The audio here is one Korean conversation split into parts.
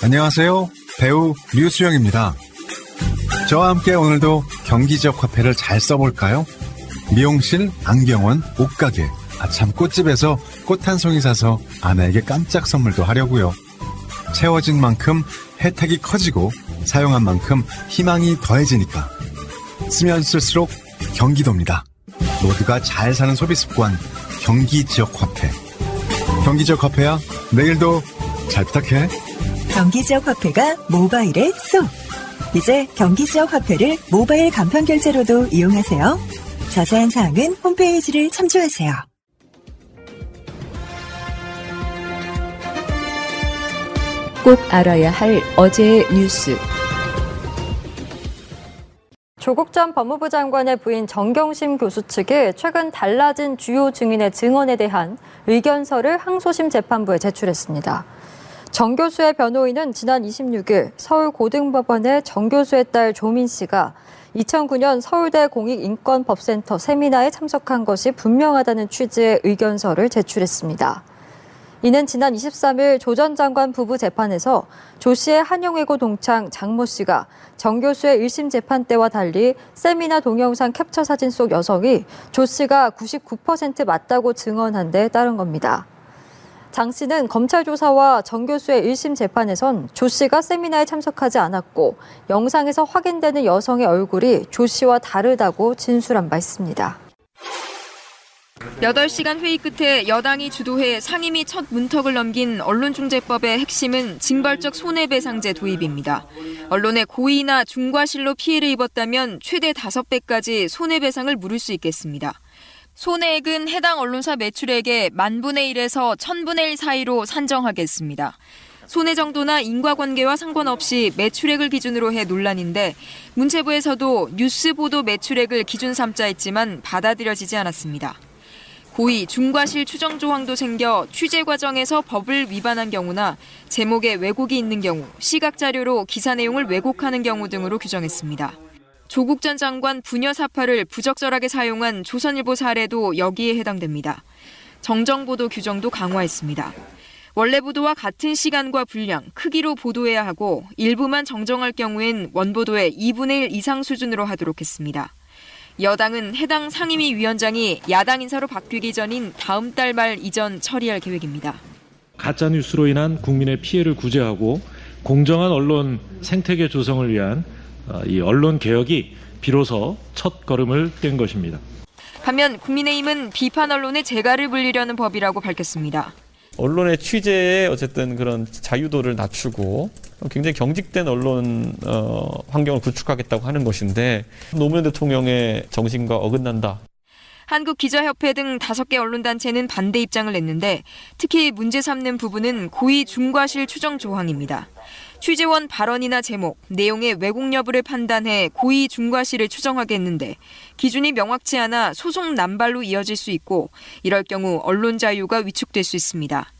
안녕하세요. 배우 류수영입니다. 저와 함께 오늘도 경기 지역 화폐를 잘 써볼까요? 미용실, 안경원, 옷가게, 아참 꽃집에서 꽃 한 송이 사서 아내에게 깜짝 선물도 하려고요. 채워진 만큼 혜택이 커지고 사용한 만큼 희망이 더해지니까 쓰면 쓸수록 경기도입니다. 모두가 잘 사는 소비 습관 경기 지역 화폐. 경기 지역 화폐야 내일도 잘 부탁해. 경기 지역 화폐가 모바일에 쏙. 이제 경기 지역 화폐를 모바일 간편 결제로도 이용하세요. 자세한 사항은 홈페이지를 참조하세요. 꼭 알아야 할 어제의 뉴스. 조국 전 법무부 장관의 부인 정경심 교수 측이 최근 달라진 주요 증인의 증언에 대한 의견서를 항소심 재판부에 제출했습니다. 정 교수의 변호인은 지난 26일 서울고등법원의 정 교수의 딸 조민 씨가 2009년 서울대 공익인권법센터 세미나에 참석한 것이 분명하다는 취지의 의견서를 제출했습니다. 이는 지난 23일 조 전 장관 부부 재판에서 조 씨의 한영외고 동창 장모 씨가 정 교수의 1심 재판 때와 달리 세미나 동영상 캡처 사진 속 여성이 조 씨가 99% 맞다고 증언한 데 따른 겁니다. 장 씨는 검찰 조사와 정 교수의 1심 재판에선 조 씨가 세미나에 참석하지 않았고 영상에서 확인되는 여성의 얼굴이 조 씨와 다르다고 진술한 바 있습니다. 8시간 회의 끝에 여당이 주도해 상임위 첫 문턱을 넘긴 언론중재법의 핵심은 징벌적 손해배상제 도입입니다. 언론의 고의나 중과실로 피해를 입었다면 최대 5배까지 손해배상을 물을 수 있겠습니다. 손해액은 해당 언론사 매출액의 만분의 1에서 천분의 1 사이로 산정하겠습니다. 손해 정도나 인과관계와 상관없이 매출액을 기준으로 해 논란인데 문체부에서도 뉴스 보도 매출액을 기준 삼자 했지만 받아들여지지 않았습니다. 고의, 중과실 추정 조항도 생겨 취재 과정에서 법을 위반한 경우나 제목에 왜곡이 있는 경우, 시각 자료로 기사 내용을 왜곡하는 경우 등으로 규정했습니다. 조국 전 장관 부녀 사파를 부적절하게 사용한 조선일보 사례도 여기에 해당됩니다. 정정 보도 규정도 강화했습니다. 원래 보도와 같은 시간과 분량, 크기로 보도해야 하고 일부만 정정할 경우엔 원보도의 2분의 1 이상 수준으로 하도록 했습니다. 여당은 해당 상임위 위원장이 야당 인사로 바뀌기 전인 다음 달 말 이전 처리할 계획입니다. 가짜 뉴스로 인한 국민의 피해를 구제하고 공정한 언론 생태계 조성을 위한 어, 이 언론 개혁이 비로소 첫 걸음을 뗀 것입니다. 반면 국민의힘은 비판 언론의 재갈을 불리려는 법이라고 밝혔습니다. 언론의 취재에 어쨌든 그런 자유도를 낮추고 굉장히 경직된 언론 어, 환경을 구축하겠다고 하는 것인데 노무현 대통령의 정신과 어긋난다. 한국기자협회 등 다섯 개 언론단체는 반대 입장을 냈는데 특히 문제 삼는 부분은 고의 중과실 추정 조항입니다. 취재원 발언이나 제목, 내용의 왜곡 여부를 판단해 고의 중과실을 추정하겠는데 기준이 명확치 않아 소송 남발로 이어질 수 있고 이럴 경우 언론 자유가 위축될 수 있습니다.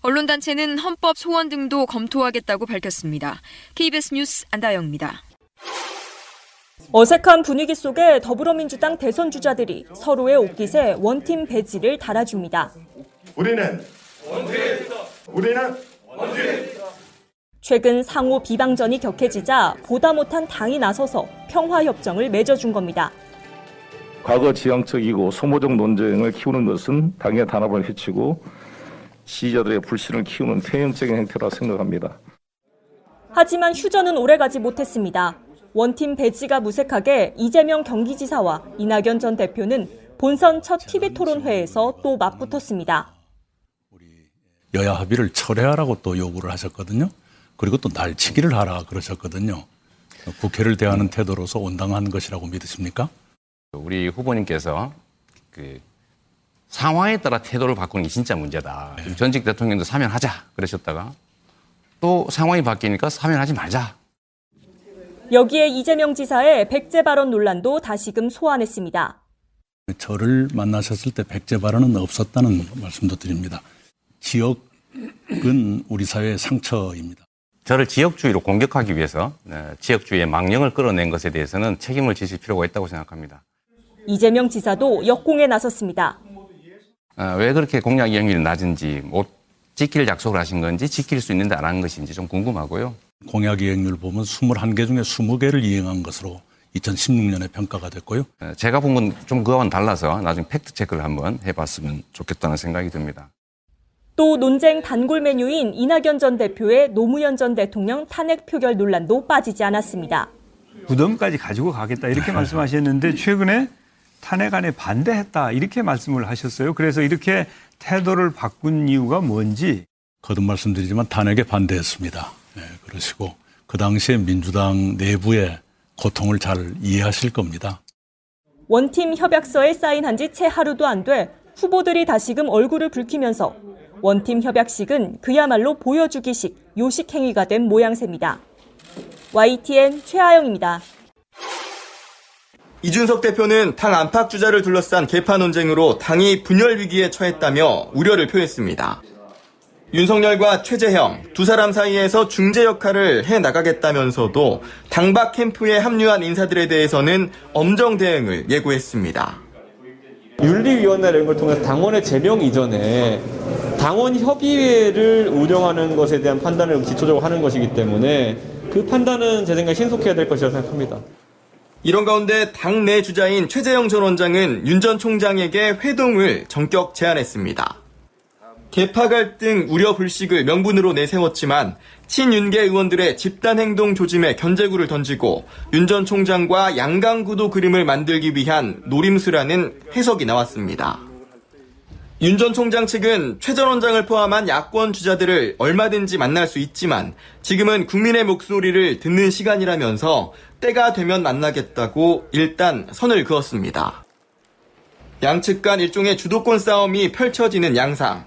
언론단체는 헌법 소원 등도 검토하겠다고 밝혔습니다. KBS 뉴스 안다영입니다. 어색한 분위기 속에 더불어민주당 대선 주자들이 서로의 옷깃에 원팀 배지를 달아줍니다. 우리는 원팀입니다. 우리는 원팀입니다. 최근 상호 비방전이 격해지자 보다 못한 당이 나서서 평화협정을 맺어준 겁니다. 과거 지향적이고 소모적 논쟁을 키우는 것은 당의 단합을 해치고 지지자들의 불신을 키우는 태형적인 행태라 생각합니다. 하지만 휴전은 오래가지 못했습니다. 원팀 배지가 무색하게 이재명 경기지사와 이낙연 전 대표는 본선 첫 TV 토론회에서 또 맞붙었습니다. 여야 합의를 철회하라고 또 요구를 하셨거든요. 그리고 또 날치기를 하라 그러셨거든요. 국회를 대하는 태도로서 온당한 것이라고 믿으십니까? 우리 후보님께서 그 상황에 따라 태도를 바꾸는 게 진짜 문제다. 네. 전직 대통령도 사면하자 그러셨다가 또 상황이 바뀌니까 사면하지 말자. 여기에 이재명 지사의 백제 발언 논란도 다시금 소환했습니다. 저를 만나셨을 때 백제 발언은 없었다는 말씀도 드립니다. 지역은 우리 사회의 상처입니다. 저를 지역주의로 공격하기 위해서 네, 지역주의의 망령을 끌어낸 것에 대해서는 책임을 지실 필요가 있다고 생각합니다. 이재명 지사도 역공에 나섰습니다. 어, 왜 그렇게 공약 이행률이 낮은지 못 지킬 약속을 하신 건지 지킬 수 있는데 안 한 것인지 좀 궁금하고요. 공약 이행률 보면 21개 중에 20개를 이행한 것으로 2016년에 평가가 됐고요. 어, 제가 본 건 좀 그와는 달라서 나중에 팩트 체크를 한번 해봤으면 좋겠다는 생각이 듭니다. 또 논쟁 단골 메뉴인 이낙연 전 대표의 노무현 전 대통령 탄핵 표결 논란도 빠지지 않았습니다. 부담까지 가지고 가겠다 이렇게 말씀하셨는데 최근에 탄핵안에 반대했다 이렇게 말씀을 하셨어요. 그래서 이렇게 태도를 바꾼 이유가 뭔지 거듭 말씀드리지만 탄핵에 반대했습니다. 네, 그러시고 그 당시에 민주당 내부의 고통을 잘 이해하실 겁니다. 원팀 협약서에 사인한 지 채 하루도 안 돼 후보들이 다시금 얼굴을 붉히면서 원팀 협약식은 그야말로 보여주기식 요식 행위가 된 모양새입니다. YTN 최하영입니다. 이준석 대표는 당 안팎 주자를 둘러싼 개파 논쟁으로 당이 분열 위기에 처했다며 우려를 표했습니다. 윤석열과 최재형 두 사람 사이에서 중재 역할을 해 나가겠다면서도 당박 캠프에 합류한 인사들에 대해서는 엄정 대응을 예고했습니다. 윤리위원회 이런 걸 통해서 당원의 제명 이전에 당원 협의회를 운영하는 것에 대한 판단을 기초적으로 하는 것이기 때문에 그 판단은 제 생각에 신속해야 될 것이라고 생각합니다. 이런 가운데 당내 주자인 최재형 전 원장은 윤 전 총장에게 회동을 전격 제안했습니다. 개파 갈등 우려 불식을 명분으로 내세웠지만 친윤계 의원들의 집단 행동 조짐에 견제구를 던지고 윤 전 총장과 양강구도 그림을 만들기 위한 노림수라는 해석이 나왔습니다. 윤 전 총장 측은 최 전 원장을 포함한 야권 주자들을 얼마든지 만날 수 있지만 지금은 국민의 목소리를 듣는 시간이라면서 때가 되면 만나겠다고 일단 선을 그었습니다. 양측 간 일종의 주도권 싸움이 펼쳐지는 양상.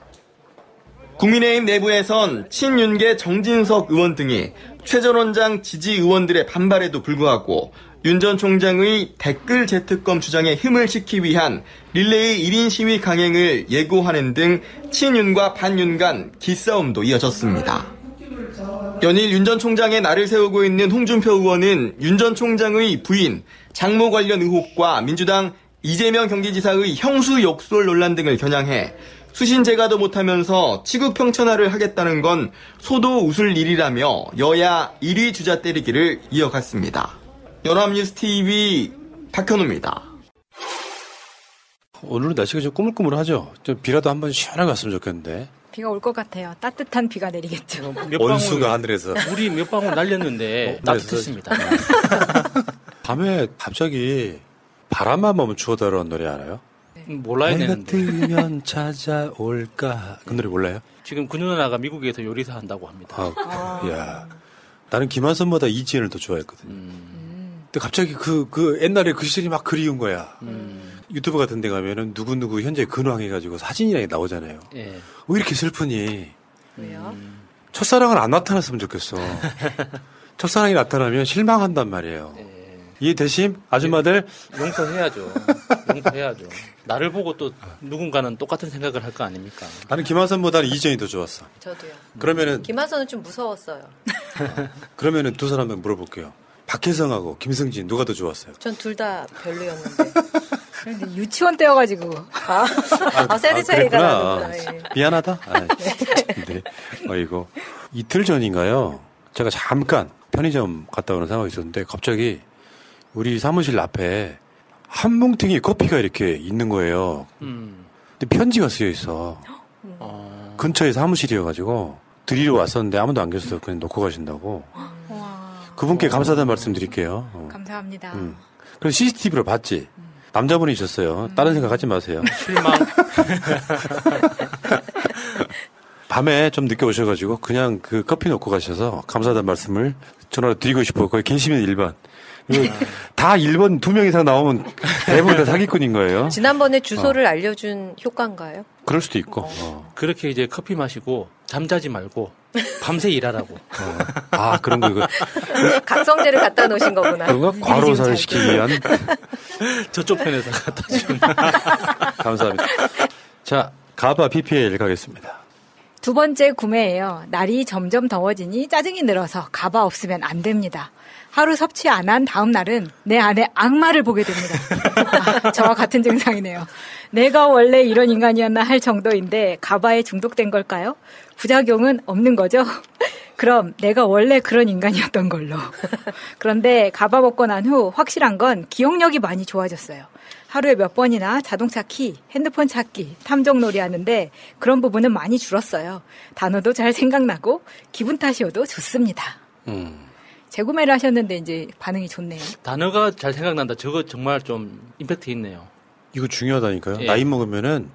국민의힘 내부에선 친윤계 정진석 의원 등이 최전 원장 지지 의원들의 반발에도 불구하고 윤 전 총장의 댓글 재특검 주장에 힘을 싣기 위한 릴레이 1인 시위 강행을 예고하는 등 친윤과 반윤 간 기싸움도 이어졌습니다. 연일 윤 전 총장의 날을 세우고 있는 홍준표 의원은 윤 전 총장의 부인, 장모 관련 의혹과 민주당 이재명 경기지사의 형수 욕설 논란 등을 겨냥해 수신제가도 못하면서 치국 평천화를 하겠다는 건 소도 웃을 일이라며 여야 1위 주자 때리기를 이어갔습니다. 연합뉴스 TV 박현우입니다. 오늘은 날씨가 좀 꾸물꾸물하죠. 좀 비라도 한번 시원하게 왔으면 좋겠는데. 비가 올 것 같아요. 따뜻한 비가 내리겠죠. 원수가 하늘에서. 물이 몇 방울 날렸는데 어, 따뜻했습니다. 밤에 갑자기 바람만 멈추어 달라는 노래 알아요? 네. 몰라야 되는데. 같으면 찾아올까. 그 노래 몰라요? 지금 그 누나가 미국에서 요리사 한다고 합니다. 아, 아. 야 나는 김한선보다 이지은을 더 좋아했거든. 음. 근데 갑자기 그, 그 옛날에 그 시절이 막 그리운 거야. 음. 유튜브 같은 데 가면은 누구누구 현재 근황해가지고 사진이랑 나오잖아요. 예. 왜 이렇게 슬프니? 왜요? 음. 첫사랑은 안 나타났으면 좋겠어. 첫사랑이 나타나면 실망한단 말이에요. 예. 이 대신 아줌마들 용서해야죠. 용서해야죠. 나를 보고 또 누군가는 똑같은 생각을 할 거 아닙니까? 나는 김한선보다는 이정이 더 좋았어. 저도요. 그러면은 김한선은 좀 무서웠어요. 어, 그러면은 두 사람은 물어볼게요. 박혜성하고 김승진 누가 더 좋았어요? 전 둘 다 별로였는데. 근데 유치원 때여가지고 아, 아, 아 세대 차이가 아, 나는구나. 예. 미안하다. 아, 네. 어이고 이틀 전인가요? 제가 잠깐 편의점 갔다 오는 상황이 있었는데 갑자기 우리 사무실 앞에 한 뭉탱이 커피가 이렇게 있는 거예요. 음. 근데 편지가 쓰여 있어. 어. 근처에 사무실이어가지고 드리러 왔었는데 아무도 안 계셔서 그냥 놓고 가신다고. 와. 그분께 감사하다는 말씀 드릴게요. 어. 감사합니다. 음. 그래서 CCTV로 봤지. 음. 남자분이셨어요. 다른 생각 하지 마세요. 실망. 밤에 좀 늦게 오셔가지고 그냥 그 커피 놓고 가셔서 감사하다는 말씀을 전화로 드리고 싶어요. 거의 갱신면 일반. 다 1번 두명 이상 나오면 대부분 다 사기꾼인 거예요. 지난번에 주소를 어. 알려준 효과인가요? 그럴 수도 있고. 어. 어. 그렇게 이제 커피 마시고 잠자지 말고 밤새 일하라고. 어. 아 그런 거 이거. 각성제를 갖다 놓으신 거구나. 그런가 과로사를 시키기 위한. 저쪽 편에서 갖다 준. 감사합니다. 자 가바 PPL 가겠습니다. 두 번째 구매예요. 날이 점점 더워지니 짜증이 늘어서 가바 없으면 안 됩니다. 하루 섭취 안 한 다음 날은 내 안에 악마를 보게 됩니다. 아, 저와 같은 증상이네요. 내가 원래 이런 인간이었나 할 정도인데 가바에 중독된 걸까요? 부작용은 없는 거죠? 그럼 내가 원래 그런 인간이었던 걸로. 그런데 가바 먹고 난 후 확실한 건 기억력이 많이 좋아졌어요. 하루에 몇 번이나 자동차 키, 핸드폰 찾기, 탐정놀이 하는데 그런 부분은 많이 줄었어요. 단어도 잘 생각나고 기분 탓이어도 좋습니다. 음. 재구매를 하셨는데 이제 반응이 좋네요. 단어가 잘 생각난다. 저거 정말 좀 임팩트 있네요. 이거 중요하다니까요. 예. 나이 먹으면은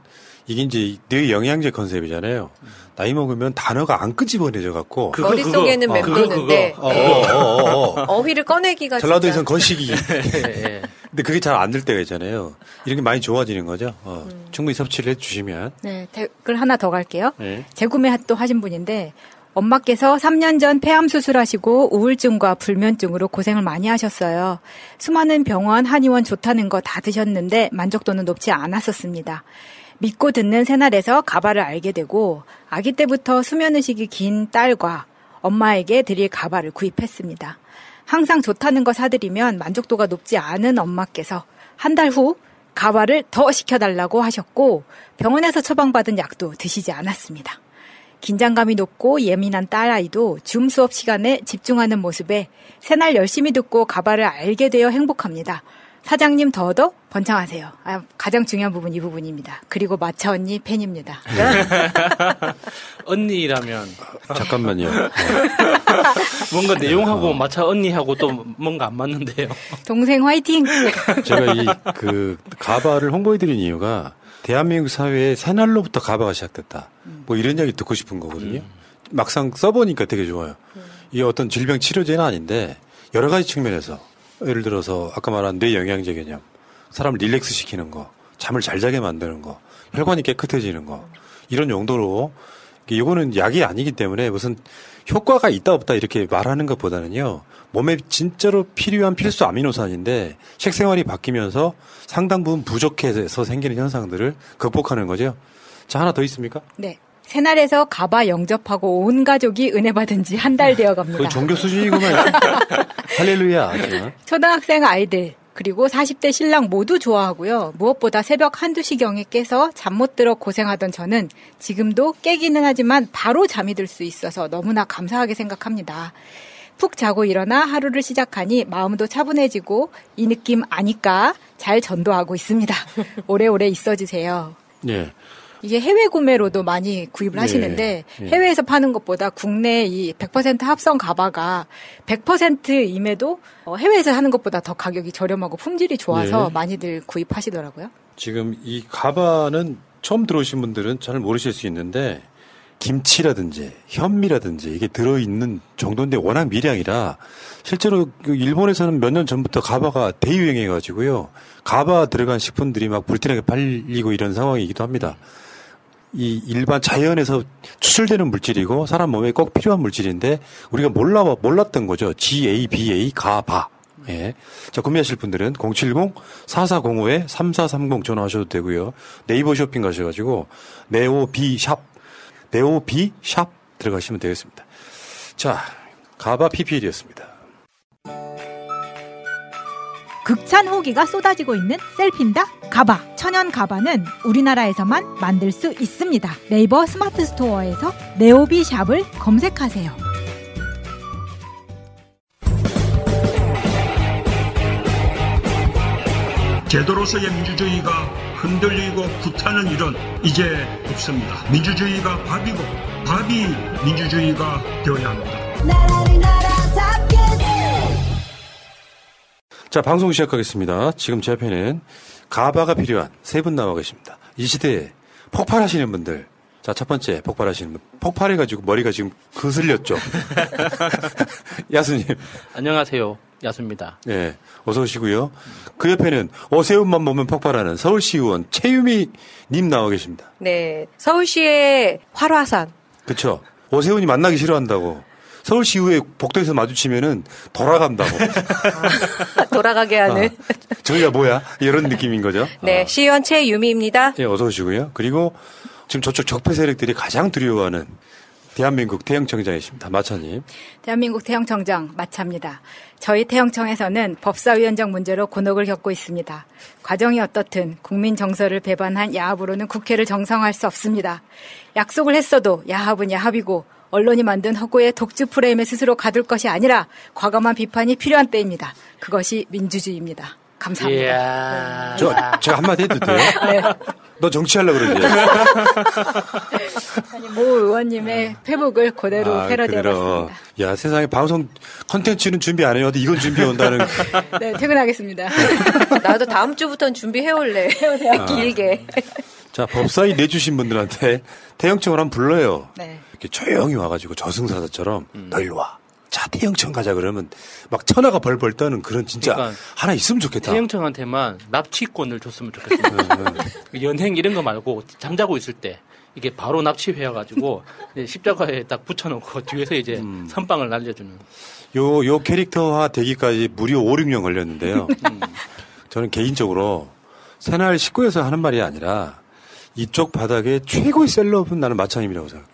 이게 이제 뇌 영양제 컨셉이잖아요. 나이 먹으면 단어가 안 끄집어내져 갖고 머릿속에는 어, 맴도는데. 어, 어, 어, 어. 어 휘를 꺼내기가 전라도에선 진짜 거시기. 예. 근데 그게 잘 안 될 때가 있잖아요. 이런 게 많이 좋아지는 거죠. 어, 충분히 섭취를 해주시면. 네, 댓글 하나 더 갈게요. 네. 재구매 또 하신 분인데 엄마께서 3년 전 폐암 수술하시고 우울증과 불면증으로 고생을 많이 하셨어요. 수많은 병원, 한의원 좋다는 거 다 드셨는데 만족도는 높지 않았었습니다. 믿고 듣는 새날에서 가발을 알게 되고 아기 때부터 수면 의식이 긴 딸과 엄마에게 드릴 가발을 구입했습니다. 항상 좋다는 거 사드리면 만족도가 높지 않은 엄마께서 한 달 후 가발을 더 시켜달라고 하셨고 병원에서 처방받은 약도 드시지 않았습니다. 긴장감이 높고 예민한 딸아이도 줌 수업 시간에 집중하는 모습에 새날 열심히 듣고 가발을 알게 되어 행복합니다. 사장님 더더 번창하세요. 아, 가장 중요한 부분 이 부분입니다. 그리고 마차 언니 팬입니다. 언니라면 잠깐만요. 뭔가 내용하고 마차 언니하고 또 뭔가 안 맞는데요. 동생 화이팅! 제가 이 그 가바를 홍보해드린 이유가 대한민국 사회에 새날로부터 가바가 시작됐다. 뭐 이런 이야기 듣고 싶은 거거든요. 막상 써보니까 되게 좋아요. 이게 어떤 질병 치료제는 아닌데 여러 가지 측면에서 예를 들어서 아까 말한 뇌 영양제 개념, 사람을 릴렉스 시키는 거, 잠을 잘 자게 만드는 거, 혈관이 깨끗해지는 거 이런 용도로 이거는 약이 아니기 때문에 무슨 효과가 있다 없다 이렇게 말하는 것보다는요 몸에 진짜로 필요한 필수 아미노산인데 식생활이 바뀌면서 상당 부분 부족해서 생기는 현상들을 극복하는 거죠. 자 하나 더 있습니까? 네. 새날에서 가바 영접하고 온 가족이 은혜 받은 지 한 달 되어 갑니다. 거의 종교 수준이구만. 할렐루야. 정말. 초등학생 아이들 그리고 40대 신랑 모두 좋아하고요. 무엇보다 새벽 한두 시경에 깨서 잠 못 들어 고생하던 저는 지금도 깨기는 하지만 바로 잠이 들 수 있어서 너무나 감사하게 생각합니다. 푹 자고 일어나 하루를 시작하니 마음도 차분해지고 이 느낌 아니까 잘 전도하고 있습니다. 오래오래 있어 주세요. 예. 이게 해외 구매로도 많이 구입을 네, 하시는데 네. 해외에서 파는 것보다 국내 이 100% 합성 가바가 100%임에도 어, 해외에서 하는 것보다 더 가격이 저렴하고 품질이 좋아서 네. 많이들 구입하시더라고요. 지금 이 가바는 처음 들어오신 분들은 잘 모르실 수 있는데 김치라든지 현미라든지 이게 들어있는 정도인데 워낙 미량이라 실제로 그 일본에서는 몇 년 전부터 가바가 대유행해가지고요. 가바 들어간 식품들이 막 불티나게 팔리고 이런 상황이기도 합니다. 이 일반 자연에서 추출되는 물질이고 사람 몸에 꼭 필요한 물질인데 우리가 몰라 몰랐던 거죠. GABA 가바. 예. 자, 구매하실 분들은 070-4405에 3430 전화하셔도 되고요. 네이버 쇼핑 가셔가지고 네오비 샵, 네오비 샵 들어가시면 되겠습니다. 자, 가바 PPL이었습니다. 극찬 후기가 쏟아지고 있는 셀핀다 가바 천연 가바는 우리나라에서만 만들 수 있습니다. 네이버 스마트 스토어에서 네오비 샵을 검색하세요. 제도로서의 민주주의가 흔들리고 후퇴하는 일은 이제 없습니다. 민주주의가 밥이고 밥이 민주주의가 되어야 합니다. 자, 방송 시작하겠습니다. 지금 제 앞에는 가바가 필요한 세 분 나와 계십니다. 이 시대에 폭발하시는 분들. 자, 첫 번째 폭발하시는 분. 폭발해가지고 머리가 지금 그슬렸죠. 야수님. 안녕하세요. 야수입니다. 네. 어서 오시고요. 그 옆에는 오세훈만 보면 폭발하는 서울시 의원 최유미 님 나와 계십니다. 네. 서울시의 활화산. 그쵸. 오세훈이 만나기 싫어한다고. 서울시 의회 복도에서 마주치면은 돌아간다고. 돌아가게 하는. 저희가 뭐야? 이런 느낌인 거죠. 네. 시의원 최유미입니다. 예, 어서 오시고요. 그리고 지금 저쪽 적폐 세력들이 가장 두려워하는 대한민국 대형청장이십니다. 마차님. 대한민국 태영청장 마차입니다. 저희 태영청에서는 법사위원장 문제로 곤혹을 겪고 있습니다. 과정이 어떻든 국민 정서를 배반한 야합으로는 국회를 정상화할 수 없습니다. 약속을 했어도 야합은 야합이고 언론이 만든 허구의 독주 프레임에 스스로 가둘 것이 아니라 과감한 비판이 필요한 때입니다. 그것이 민주주의입니다. 감사합니다. 이야. 저, 제가 한마디 해도 돼요? 네. 너 정치하려고 그러지? 아니, 모 의원님의 회복을 그대로 아, 패러디해봤습니다. 야, 세상에 방송 컨텐츠는 준비 안 해요. 이건 준비해 온다는. 네, 퇴근하겠습니다. 나도 다음 주부터는 준비해올래. 해오세요. 아. 길게. 자, 법사위 내주신 분들한테 태영청을 한번 불러요. 네. 이렇게 조용히 와가지고 저승사자처럼 너 일로 와. 자, 태영청 가자 그러면 막 천하가 벌벌 떠는 그런 진짜 그러니까 하나 있으면 좋겠다. 태영청한테만 납치권을 줬으면 좋겠습니다. 그 연행 이런 거 말고 잠자고 있을 때 이게 바로 납치해가지고 십자가에 딱 붙여놓고 뒤에서 이제 음. 선빵을 날려주는. 요, 요 캐릭터화 되기까지 무려 5, 6년 걸렸는데요. 음. 저는 개인적으로 새날 19에서 하는 말이 아니라 이쪽 바닥에 최고의 셀럽은 나는 마차님이라고 생각해요.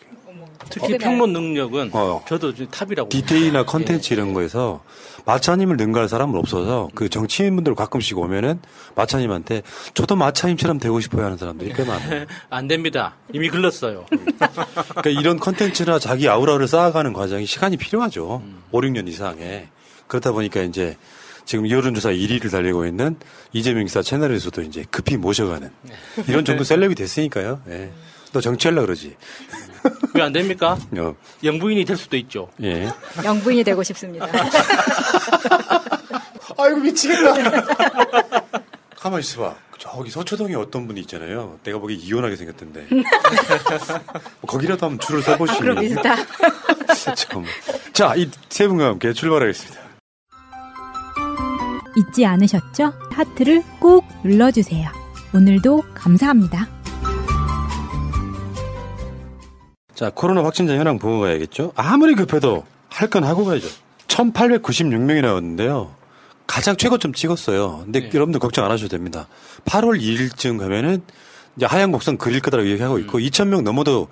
특히 평론 능력은 어. 저도 지금 top이라고. 디테일이나 예. 컨텐츠 이런 거에서 마차님을 능가할 사람은 없어서 그 정치인분들 가끔씩 오면은 마차님한테 저도 마차님처럼 되고 싶어요 하는 사람들이 꽤 많아요. 안 됩니다. 이미 글렀어요. 그러니까 이런 컨텐츠나 자기 아우라를 쌓아가는 과정이 시간이 필요하죠. 음. 5, 6년 이상에. 그렇다 보니까 이제 지금 여론조사 1위를 달리고 있는 이재명 기사 채널에서도 이제 급히 모셔가는 네. 이런 정도 셀럽이 됐으니까요. 예. 너 정치하려 그러지. 왜 안 됩니까? 어, 영부인이 될 수도 있죠. 예. 영부인이 되고 싶습니다. 아이고 미치겠다. 가만 있어봐. 저기 서초동에 어떤 분이 있잖아요. 내가 보기 이혼하게 생겼던데. 뭐 거기라도 한번 줄을 서보시니. 그럼 비슷하. 참. 자, 이 세 분과 함께 출발하겠습니다. 잊지 않으셨죠? 하트를 꼭 눌러주세요. 오늘도 감사합니다. 자, 코로나 확진자 현황 보고 가야겠죠? 아무리 급해도 할 건 하고 가야죠. 1896명이 나왔는데요. 가장 최고점 찍었어요. 근데 네. 여러분들 걱정 안 하셔도 됩니다. 8월 2일쯤 가면은 이제 하얀 곡선 그릴 거다라고 얘기하고 있고 2,000명 넘어도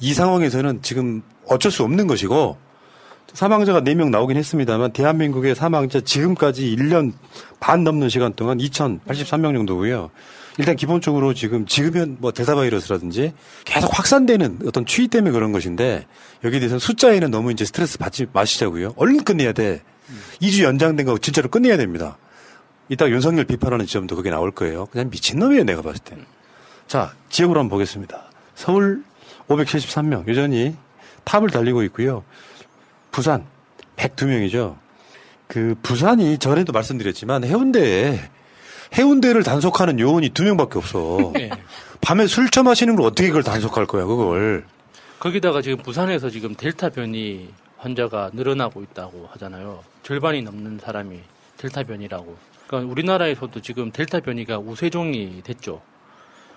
이 상황에서는 지금 어쩔 수 없는 것이고 사망자가 4명 나오긴 했습니다만 대한민국의 사망자 지금까지 1년 반 넘는 시간 동안 2,083명 정도고요. 일단 기본적으로 지금 지금은 뭐 델타 바이러스라든지 계속 확산되는 어떤 추위 때문에 그런 것인데 여기에 대해서 숫자에는 너무 이제 스트레스 받지 마시자고요. 얼른 끝내야 돼. 2주 연장된 거 진짜로 끝내야 됩니다. 이따 윤석열 비판하는 지점도 그게 나올 거예요. 그냥 미친놈이에요, 내가 봤을 때. 자, 지역으로 한번 보겠습니다. 서울 573명, 여전히 탑을 달리고 있고요. 부산 102명이죠. 그 부산이 전에도 말씀드렸지만 해운대에 해운대를 단속하는 요원이 두 명밖에 없어. 네. 밤에 술 처마시는 걸 어떻게 그걸 단속할 거야, 그걸. 거기다가 지금 부산에서 지금 델타 변이 환자가 늘어나고 있다고 하잖아요. 절반이 넘는 사람이 델타 변이라고. 그러니까 우리나라에서도 지금 델타 변이가 우세종이 됐죠.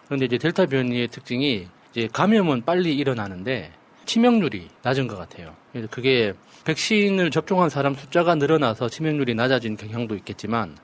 그런데 이제 델타 변이의 특징이 이제 감염은 빨리 일어나는데 치명률이 낮은 것 같아요. 그래서 그게 백신을 접종한 사람 숫자가 늘어나서 치명률이 낮아진 경향도 있겠지만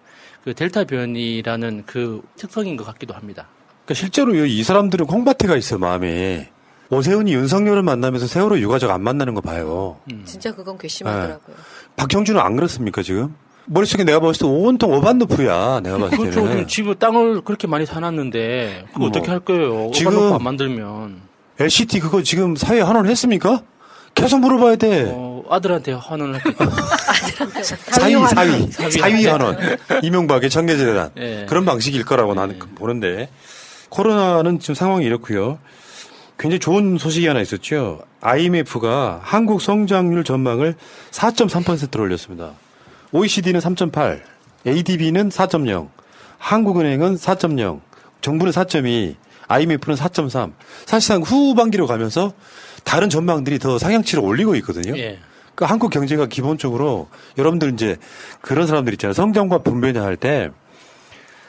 그 델타 변이라는 그 특성인 것 같기도 합니다. 그러니까 실제로 이 사람들은 콩밭에가 있어, 마음에. 오세훈이 윤석열을 만나면서 세월호 유가족 안 만나는 거 봐요. 진짜 그건 괘씸하더라고요. 박형준은 안 그렇습니까, 지금? 머릿속에 내가 봤을 때 온통 오반노프야, 내가 봤을 그렇죠. 때는. 지금 집을 땅을 그렇게 많이 사놨는데 그거 뭐, 어떻게 할 거예요? 지금- 만들면 LCT 그거 지금 사회 환원 했습니까? 계속 물어봐야 돼. 어, 아들한테 환원을 했겠죠. 사위, 사위, 사위 환원. 환원. 이명박의 청계재단. 예. 그런 방식일 거라고 나는 보는데. 코로나는 지금 상황이 이렇고요. 굉장히 좋은 소식이 하나 있었죠. IMF가 한국 성장률 전망을 4.3%로 올렸습니다. OECD는 3.8, ADB는 4.0, 한국은행은 4.0, 정부는 4.2, IMF는 4.3. 사실상 후반기로 가면서 다른 전망들이 더 상향치를 올리고 있거든요. 예. 그 한국 경제가 기본적으로 여러분들 이제 그런 사람들 있잖아요. 성장과 분배냐 할 때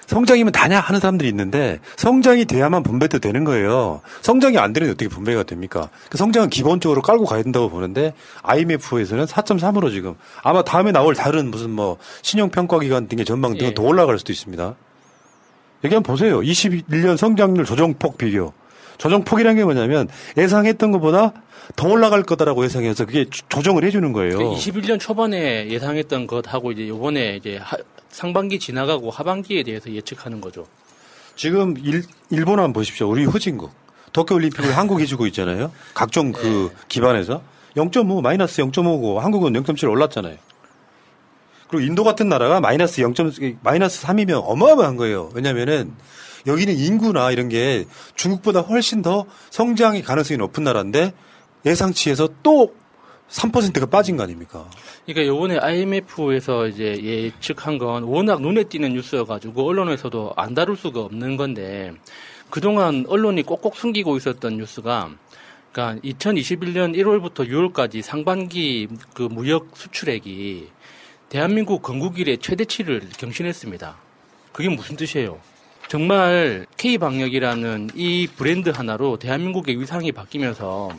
성장이면 다냐 하는 사람들이 있는데 성장이 돼야만 분배도 되는 거예요. 성장이 안 되는데 어떻게 분배가 됩니까? 그 성장은 기본적으로 깔고 가야 된다고 보는데 IMF에서는 4.3으로 지금 아마 다음에 나올 다른 무슨 뭐 신용평가기관 등의 전망 등은 예. 더 올라갈 수도 있습니다. 여기 한번 보세요. 21년 성장률 조정폭 비교. 조정 폭이라는 게 뭐냐면 예상했던 것보다 더 올라갈 거다라고 예상해서 그게 조- 조정을 해주는 거예요. 21년 초반에 예상했던 것하고 이제 이번에 이제 하- 상반기 지나가고 하반기에 대해서 예측하는 거죠. 지금 일, 일본 한번 보십시오. 우리 후진국. 도쿄올림픽을 한국이 주고 있잖아요. 각종 그 기반에서 0.5 마이너스 0.5고 한국은 0.7 올랐잖아요. 그리고 인도 같은 나라가 마이너스 0. 마이너스 3이면 어마어마한 거예요. 왜냐면은 여기는 인구나 이런 게 중국보다 훨씬 더 성장의 가능성이 높은 나라인데 예상치에서 또 3%가 빠진 거 아닙니까? 그러니까 요번에 IMF에서 이제 예측한 건 워낙 눈에 띄는 뉴스여가지고 언론에서도 안 다룰 수가 없는 건데 그동안 언론이 꼭꼭 숨기고 있었던 뉴스가 그러니까 2021년 1월부터 6월까지 상반기 그 무역 수출액이 대한민국 건국 이래 최대치를 경신했습니다. 그게 무슨 뜻이에요? 정말 K방역이라는 이 브랜드 하나로 대한민국의 위상이 바뀌면서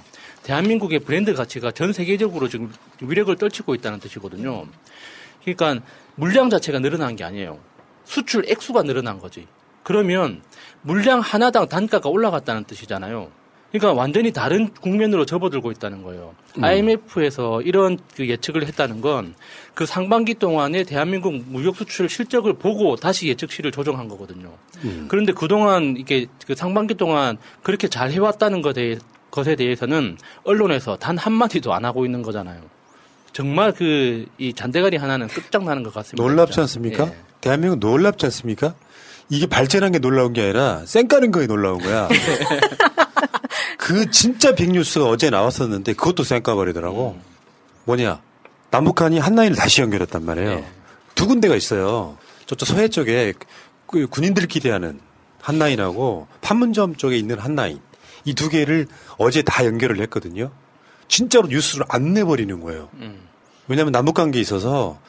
대한민국의 브랜드 가치가 전 세계적으로 지금 위력을 떨치고 있다는 뜻이거든요. 그러니까 물량 자체가 늘어난 게 아니에요. 수출 액수가 늘어난 거지. 그러면 물량 하나당 단가가 올라갔다는 뜻이잖아요. 그러니까 완전히 다른 국면으로 접어들고 있다는 거예요. 음. IMF에서 이런 그 예측을 했다는 건 그 상반기 동안에 대한민국 무역 수출 실적을 보고 다시 예측치를 조정한 거거든요. 음. 그런데 그동안 이게 그 상반기 동안 그렇게 잘 해왔다는 것에, 것에 대해서는 언론에서 단 한마디도 안 하고 있는 거잖아요. 정말 그 이 잔대가리 하나는 끝장나는 것 같습니다. 놀랍지 진짜. 않습니까? 예. 대한민국 놀랍지 않습니까? 이게 발전한 게 놀라운 게 아니라 쌩 까는 거에 놀라운 거야. 그 진짜 빅뉴스가 어제 나왔었는데 그것도 쌩 까버리더라고. 뭐냐. 남북한이 한 라인을 다시 연결했단 말이에요. 두 군데가 있어요. 저쪽 서해 쪽에 그 군인들끼리 하는 한 라인하고 판문점 쪽에 있는 한 라인. 이 두 개를 어제 다 연결을 했거든요. 진짜로 뉴스를 안 내버리는 거예요. 음. 왜냐하면 남북 관계에 있어서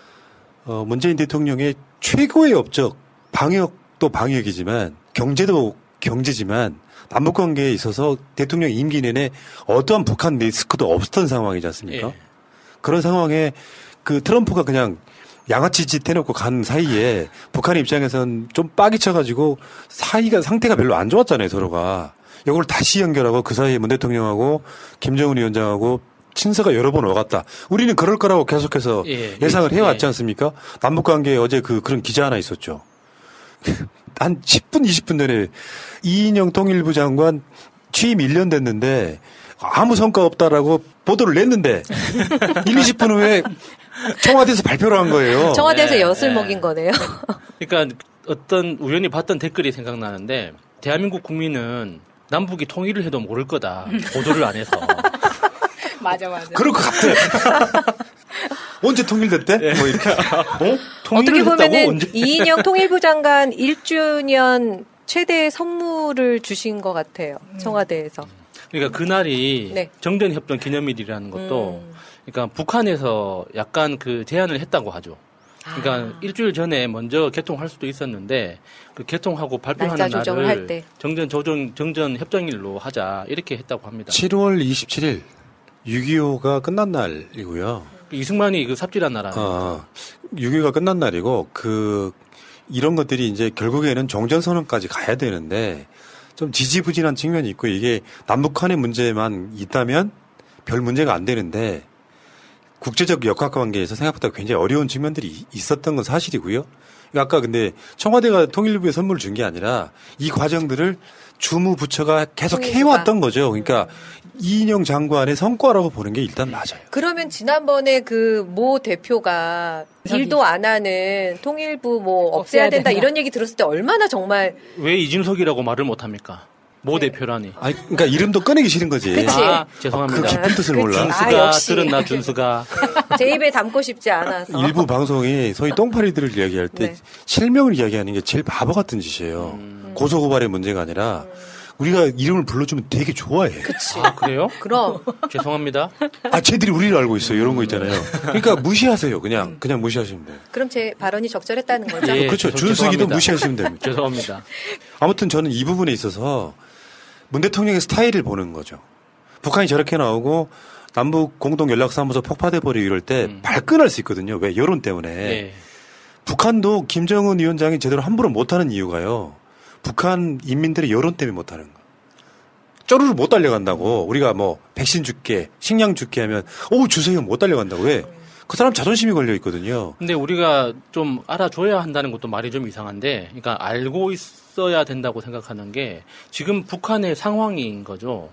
어, 문재인 대통령의 최고의 업적 방역도 방역이지만 경제도 경제지만 남북 관계에 있어서 대통령 임기 내내 어떠한 북한 리스크도 없었던 상황이지 않습니까? 예. 그런 상황에 그 트럼프가 그냥 양아치 짓 해놓고 간 사이에 북한 입장에선 좀 빡이 쳐가지고 사이가 상태가 별로 안 좋았잖아요 서로가 이걸 다시 연결하고 그 사이에 문 대통령하고 김정은 위원장하고 친서가 여러 번 오갔다. 우리는 그럴 거라고 계속해서 예. 예, 상을 예. 해왔지 않습니까? 남북 관계에 어제 그 그런 기자 하나 있었죠. 한 10분 20분 전에 이인영 통일부 장관 취임 1년 됐는데 아무 성과 없다라고 보도를 냈는데 1, 20분 후에 청와대에서 발표를 한 거예요. 청와대에서 네, 엿을 네. 먹인 거네요. 그러니까 어떤 우연히 봤던 댓글이 생각나는데 대한민국 국민은 남북이 통일을 해도 모를 거다. 보도를 안 해서. 맞아 맞아. 그럴 것 같아. 언제 통일됐대? 뭐 이렇게. 어? 어떻게? 보면은 언제? 이인영 통일부 장관 1주년 최대 선물을 주신 것 같아요. 청와대에서. 그러니까 그날이 네. 정전협정 기념일이라는 것도 그러니까 북한에서 약간 그 제안을 했다고 하죠. 그러니까 일주일 전에 먼저 개통할 수도 있었는데 그 개통하고 발표하는 날짜 조정을 할 날을 때. 정전 조정 정전 협정일로 하자 이렇게 했다고 합니다. 7월 27일 6.25가 끝난 날이고요. 이승만이 그 삽질한 나라. 어, 6.25가 끝난 날이고 그 이런 것들이 이제 결국에는 종전선언까지 가야 되는데 좀 지지부진한 측면이 있고 이게 남북한의 문제만 있다면 별 문제가 안 되는데 국제적 역학관계에서 생각보다 굉장히 어려운 측면들이 이- 있었던 건 사실이고요. 아까 근데 청와대가 통일부에 선물을 준 게 아니라 이 과정들을 주무 부처가 계속. 해왔던 거죠. 그러니까 이인영 장관의 성과라고 보는 게 일단 맞아요. 그러면 지난번에 그 모 대표가 일도 안 하는 통일부 뭐 없애야 없애야 된다. 이런 얘기 들었을 때 얼마나 정말 왜 이준석이라고 말을 못 합니까? 모 대표라니. 아니, 그러니까 이름도 꺼내기 싫은 거지. 그치. 아, 죄송합니다. 그 깊은 뜻을 그치. 몰라. 아, 준수가 역시. 들었나 준수가. 제 입에 담고 싶지 않아서. 일부 방송이 소위 똥파리들을 이야기할 때 네. 실명을 이야기하는 게 제일 바보 같은 짓이에요. 음. 고소고발의 문제가 아니라 우리가 이름을 불러주면 되게 좋아해. 아 그래요? 그럼 죄송합니다. 아, 쟤들이 우리를 알고 있어. 이런 거 있잖아요. 그러니까 무시하세요. 그냥, 그냥 무시하시면 돼요. 그럼 제 발언이 적절했다는 거죠. 예, 그렇죠. 죄송- 준수기도. 무시하시면 됩니다. 죄송합니다. 아무튼 저는 이 부분에 있어서 문 대통령의 스타일을 보는 거죠. 북한이 저렇게 나오고 남북 공동 연락사무소 폭파돼 버리고 이럴 때 발끈할 수 있거든요. 왜 여론 때문에. 예. 북한도 김정은 위원장이 제대로 함부로 못하는 이유가요. 북한 인민들의 여론 때문에 못하는 거. 쪼르르 못 달려간다고. 우리가 뭐 백신 줄게, 식량 줄게 하면 오 주세요 못 달려간다고 왜? 그 사람 자존심이 걸려 있거든요. 근데 우리가 좀 알아줘야 한다는 것도 말이 좀 이상한데, 그러니까 알고 있어야 된다고 생각하는 게 지금 북한의 상황인 거죠.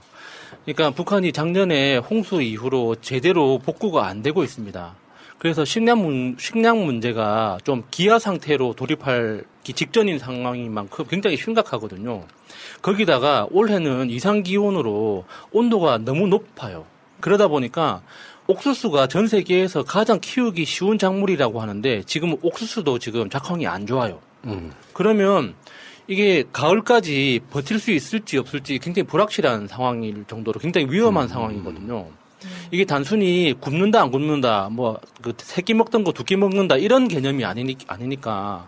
그러니까 북한이 작년에 홍수 이후로 제대로 복구가 안 되고 있습니다. 그래서 식량, 문, 식량 문제가 좀 기아 상태로 돌입할 직전인 상황인 만큼 굉장히 심각하거든요. 거기다가 올해는 이상 기온으로 온도가 너무 높아요. 그러다 보니까 옥수수가 전 세계에서 가장 키우기 쉬운 작물이라고 하는데 지금 옥수수도 지금 작황이 안 좋아요. 음. 그러면 이게 가을까지 버틸 수 있을지 없을지 굉장히 불확실한 상황일 정도로 굉장히 위험한 상황이거든요. 이게 단순히 굶는다 안 굶는다 뭐그 새끼 먹던 거 두 끼 먹는다 이런 개념이 아니니, 아니니까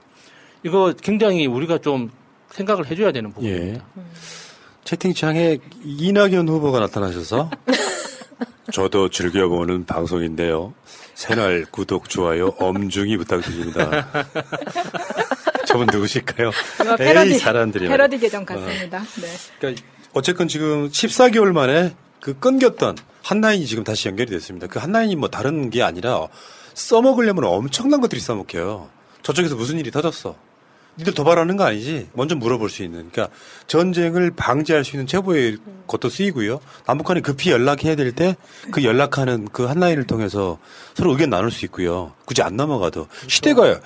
이거 굉장히 우리가 좀 생각을 해줘야 되는 부분입니다. 예. 채팅창에 이낙연 후보가 나타나셔서 저도 즐겨보는 방송인데요. 새날 구독, 좋아요 엄중히 부탁드립니다. 저분 누구실까요? 패러디, 사람들이. 패러디 계정 같습니다. 네. 그러니까 어쨌건 지금 14개월 만에 그 끊겼던 한라인이 지금 다시 연결이 됐습니다. 그 한라인이 뭐 다른 게 아니라 써먹으려면 엄청난 것들이 써먹혀요. 저쪽에서 무슨 일이 터졌어. 니들 도발하는 거 아니지? 먼저 물어볼 수 있는. 그러니까 전쟁을 방지할 수 있는 제보의 것도 쓰이고요. 남북한이 급히 연락해야 될 때 그 연락하는 그 한라인을 통해서 서로 의견 나눌 수 있고요. 굳이 안 넘어가도 시대가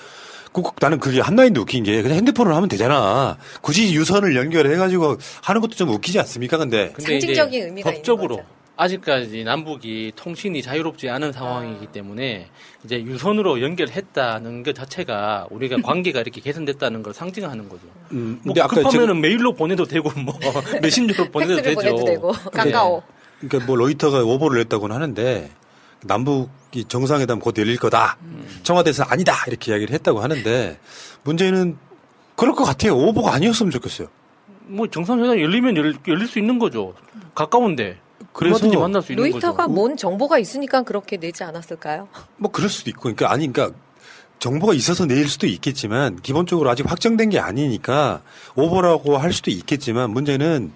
그- 나는 그게 한라인도 웃긴 게 그냥 핸드폰으로 하면 되잖아. 굳이 유선을 연결해가지고 하는 것도 좀 웃기지 않습니까? 근데 근데 이제 법적으로 아직까지 남북이 통신이 자유롭지 않은 상황이기 때문에 이제 유선으로 연결했다는 것 자체가 우리가 관계가 이렇게 개선됐다는 걸 상징하는 거죠. 음, 뭐 근데 아까 급하면은 메일로 보내도 되고 뭐 메신저로 보내도 되죠. 보내도 되고 카카오. 그러니까 뭐 로이터가 오보를 냈다고는 하는데 남북이 정상회담 곧 열릴 거다. 청와대에서 아니다 이렇게 이야기를 했다고 하는데 문제는 그럴 것 같아요. 오보가 아니었으면 좋겠어요. 뭐 정상회담 열리면 열, 열릴 수 있는 거죠. 가까운데. 그래서 만날 수 있는 로이터가 거죠. 뭔 정보가 있으니까 그렇게 내지 않았을까요? 뭐 그럴 수도 있고, 그러니까 아니, 그러니까 정보가 있어서 내일 수도 있겠지만 기본적으로 아직 확정된 게 아니니까 오보라고 할 수도 있겠지만 문제는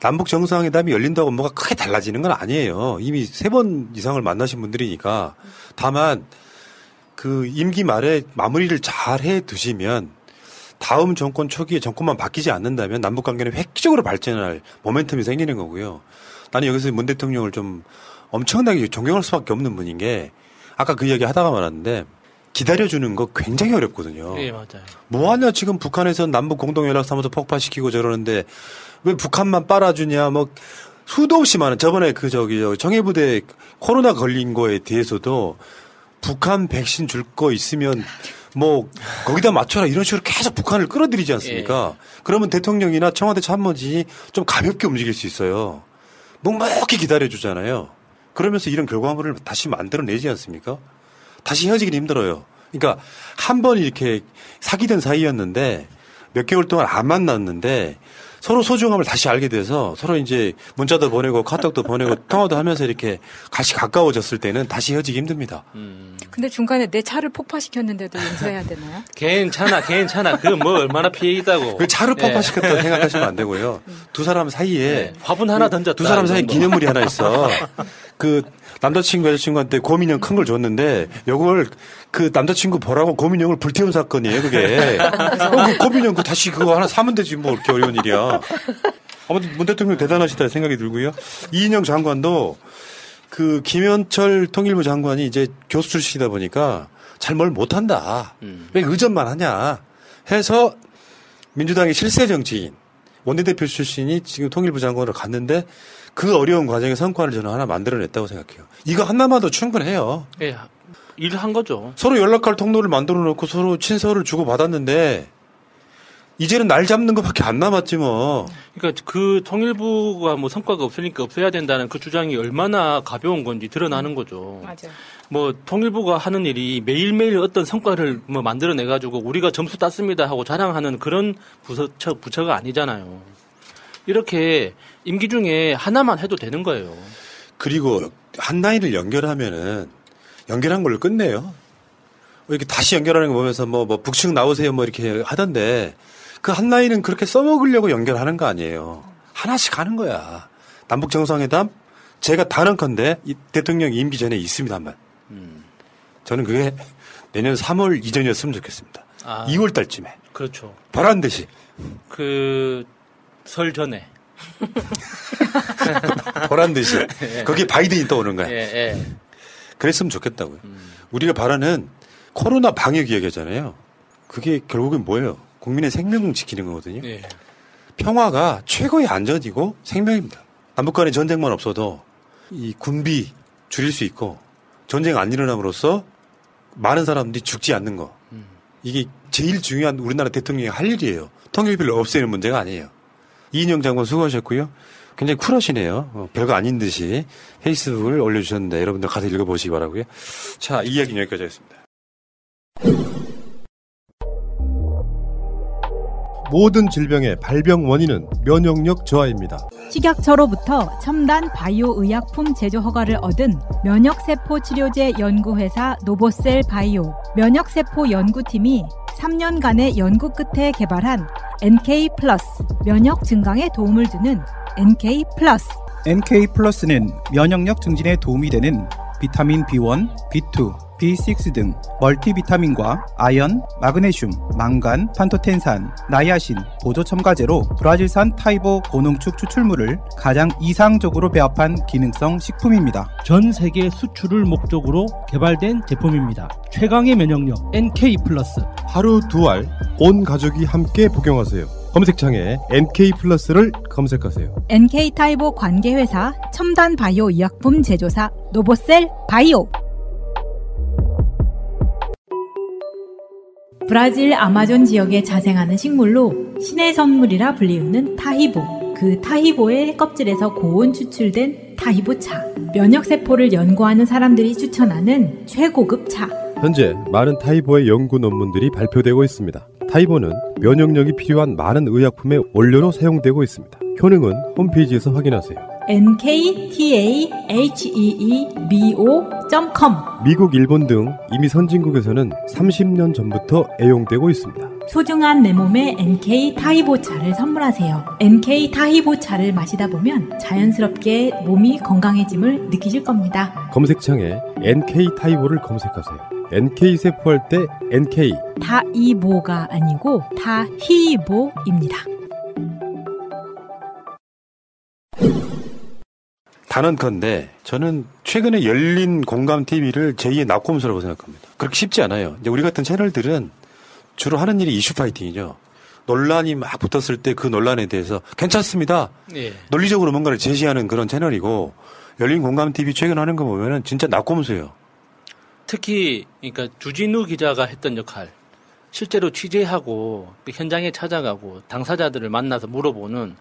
남북 정상회담이 열린다고 뭐가 크게 달라지는 건 아니에요. 이미 세 번 이상을 만나신 분들이니까 다만 그 임기 말에 마무리를 잘 해 두시면 다음 정권 초기에 정권만 바뀌지 않는다면 남북 관계는 획기적으로 발전할 모멘텀이 생기는 거고요. 나는 여기서 문 대통령을 좀 엄청나게 존경할 수밖에 없는 분인 게 아까 그 이야기 하다가 말았는데 기다려주는 거 굉장히 어렵거든요. 예, 맞아요. 뭐하냐 지금 북한에서 남북 공동연락사무소 폭파시키고 저러는데 왜 북한만 빨아주냐 뭐 수도 없이 많은 저번에 그 저기 저 정예부대 코로나 걸린 거에 대해서도 북한 백신 줄 거 있으면 뭐 거기다 맞춰라 이런 식으로 계속 북한을 끌어들이지 않습니까? 그러면 대통령이나 청와대 참모진이 좀 가볍게 움직일 수 있어요. 묵묵히 기다려주잖아요. 그러면서 이런 결과물을 다시 만들어내지 않습니까? 다시 헤어지기 힘들어요. 그러니까 한 번 이렇게 사귀던 사이였는데 몇 개월 동안 안 만났는데 서로 소중함을 다시 알게 돼서 서로 이제 문자도 보내고 카톡도 보내고 통화도 하면서 이렇게 같이 가까워졌을 때는 다시 헤어지기 힘듭니다. 근데 중간에 내 차를 폭파시켰는데도 용서해야 되나요? 괜찮아, 괜찮아. 그 뭐 얼마나 피해 있다고. 그 차를 예. 폭파시켰다고 생각하시면 안 되고요. 두 사람 사이에 화분 하나 던졌다. 두 사람 사이에. 기념물이 하나 있어. 그 남자친구 여자친구한테 고민형 큰 걸 줬는데 요걸 그 남자친구 보라고 고민형을 불태운 사건이에요 그게. 어, 그 고민형 그 다시 그거 하나 사면 되지 뭐 이렇게 어려운 일이야. 아무튼 문 대통령 대단하시다 생각이 들고요. 이인영 장관도 그 김현철 통일부 장관이 이제 교수 출신이다 보니까 잘 뭘 못한다. 왜 의전만 하냐 해서 민주당의 실세 정치인 원내대표 출신이 지금 통일부 장관으로 갔는데 그 어려운 과정의 성과를 저는 하나 만들어냈다고 생각해요. 이거 하나만도 충분해요. 예, 일한 거죠. 서로 연락할 통로를 만들어 놓고 서로 친서를 주고 받았는데 이제는 날 잡는 것밖에 안 남았지 뭐. 그러니까 그 통일부가 뭐 성과가 없으니까 없어야 된다는 그 주장이 얼마나 가벼운 건지 드러나는 거죠. 맞아요. 뭐 통일부가 하는 일이 매일매일 어떤 성과를 뭐 만들어내 가지고 우리가 점수 땄습니다 하고 자랑하는 그런 부서 부처가 아니잖아요. 이렇게 임기 중에 하나만 해도 되는 거예요. 그리고 한 라인을 연결하면은 연결한 걸로 끝내요. 뭐 이렇게 다시 연결하는 거 보면서 뭐, 뭐 북측 나오세요 뭐 이렇게 하던데 그 한 라인은 그렇게 써먹으려고 연결하는 거 아니에요. 하나씩 하는 거야. 남북 정상회담 제가 단언컨대 이 대통령 임기 전에 있습니다 한번. 저는 그게 내년 3월 이전이었으면 좋겠습니다. 아. 2월 달쯤에 그렇죠. 바란 듯이 그 설 전에. 보란 듯이 예. 거기 바이든이 떠오는 거야. 예, 예. 그랬으면 좋겠다고요. 우리가 바라는 코로나 방역 이야기잖아요. 그게 결국은 뭐예요? 국민의 생명 지키는 거거든요. 예. 평화가 최고의 안전이고 생명입니다. 남북 간의 전쟁만 없어도 이 군비 줄일 수 있고 전쟁 안 일어남으로써 많은 사람들이 죽지 않는 거. 이게 제일 중요한 우리나라 대통령이 할 일이에요. 통일비를 없애는 문제가 아니에요. 이인영 장관 수고하셨고요. 굉장히 쿨하시네요. 어, 별거 아닌 듯이 페이스북을 올려주셨는데 여러분들 가서 읽어보시기 바라고요. 자, 이 이야기는 여기까지 하겠습니다. 모든 질병의 발병 원인은 면역력 저하입니다. 식약처로부터 첨단 바이오 의약품 제조 허가를 얻은 면역세포 치료제 연구회사 노보셀 바이오 면역세포 연구팀이 3년간의 연구 끝에 개발한 NK 플러스 면역 증강에 도움을 주는 NK 플러스 NK 플러스는 면역력 증진에 도움이 되는 비타민 B1, B2, B6 등 멀티비타민과 아연, 마그네슘, 망간, 판토텐산, 나이아신, 보조 첨가제로 브라질산 타이보 고농축 추출물을 가장 이상적으로 배합한 기능성 식품입니다. 전 세계 수출을 목적으로 개발된 제품입니다. 최강의 면역력 NK 플러스. 하루 두 알 온 가족이 함께 복용하세요. 검색창에 NK 플러스를 검색하세요. NK 타이보 관계회사 첨단 바이오 의약품 제조사 노보셀 바이오 브라질 아마존 지역에 자생하는 식물로 신의 선물이라 불리우는 타히보. 그 타히보의 껍질에서 고온 추출된 타히보 차. 면역 세포를 연구하는 사람들이 추천하는 최고급 차. 현재 많은 타이보의 연구 논문들이 발표되고 있습니다. 타이보는 면역력이 필요한 많은 의약품의 원료로 사용되고 있습니다. 효능은 홈페이지에서 확인하세요. nktaheebo.com 미국, 일본 등 이미 선진국에서는 30년 전부터 애용되고 있습니다. 소중한 내 몸에 NK 타히보 차를 선물하세요. NK 타히보 차를 마시다 보면 자연스럽게 몸이 건강해짐을 느끼실 겁니다. 검색창에 NK 타이보를 검색하세요. NK 세포할 때 NK 타이보가 아니고 타히보입니다. 단언컨대 저는 최근에 열린 공감 TV를 제2의 낙곰수라고 생각합니다. 그렇게 쉽지 않아요. 이제 우리 같은 채널들은 주로 하는 일이 이슈 파이팅이죠. 논란이 막 붙었을 때 그 논란에 대해서 괜찮습니다. 예. 논리적으로 뭔가를 제시하는 그런 채널이고 열린 공감 TV 최근 하는 거 보면은 진짜 낙곰수예요. 특히 그러니까 주진우 기자가 했던 역할 실제로 취재하고 그 현장에 찾아가고 당사자들을 만나서 물어보는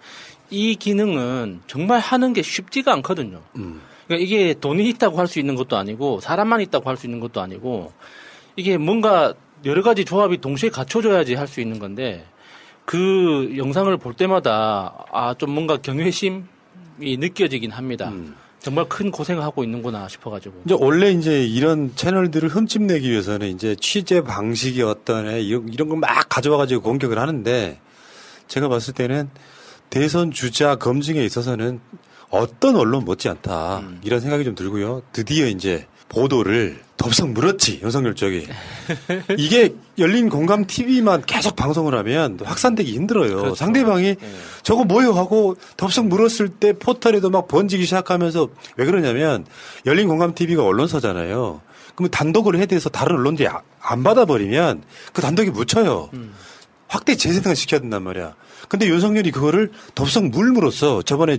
이 기능은 정말 하는 게 쉽지가 않거든요. 그러니까 이게 돈이 있다고 할 수 있는 것도 아니고 사람만 있다고 할 수 있는 것도 아니고 이게 뭔가 여러 가지 조합이 동시에 갖춰져야지 할 수 있는 건데 그 영상을 볼 때마다 아 좀 뭔가 경외심이 느껴지긴 합니다. 정말 큰 고생을 하고 있는구나 싶어가지고. 이제 원래 이제 이런 채널들을 흠집내기 위해서는 이제 취재 방식이 어떤 애 이런, 이런 걸 막 가져와가지고 공격을 하는데 제가 봤을 때는 대선 주자 검증에 있어서는 어떤 언론 못지않다 이런 생각이 좀 들고요. 드디어 이제 보도를 덥석 물었지 윤석열 쪽이 이게 열린 공감 TV만 계속 방송을 하면 확산되기 힘들어요. 상대방이 저거 뭐요 하고 덥석 물었을 때 포털에도 막 번지기 시작하면서 왜 그러냐면 열린 공감 TV가 언론사잖아요. 그러면 단독으로 해대서 다른 언론들이 아- 안 받아버리면 그 단독이 묻혀요. 확대 재생을 시켜야 된단 말이야. 근데 윤석열이 그거를 덥석 물므로써 저번에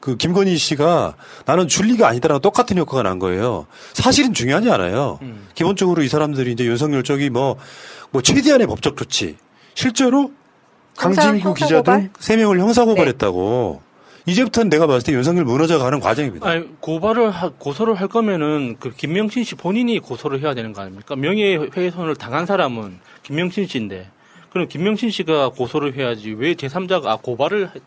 그 김건희 씨가 나는 줄리가 아니다라고 똑같은 효과가 난 거예요. 사실은 중요하지 않아요. 기본적으로 이 사람들이 이제 윤석열 쪽이 뭐, 뭐 최대한의 법적 조치. 실제로 강진구 기자? 등세 명을 형사고발했다고. 이제부터는 내가 봤을 때 윤석열 무너져 가는 과정입니다. 아니, 고발을 하- 고소를 할 거면은 그 김명신 씨 본인이 고소를 해야 되는 거 아닙니까? 명예훼손을 당한 사람은 김명신 씨인데 그럼 김명신 씨가 고소를 해야지 왜 제3자가 아, 고발을 해-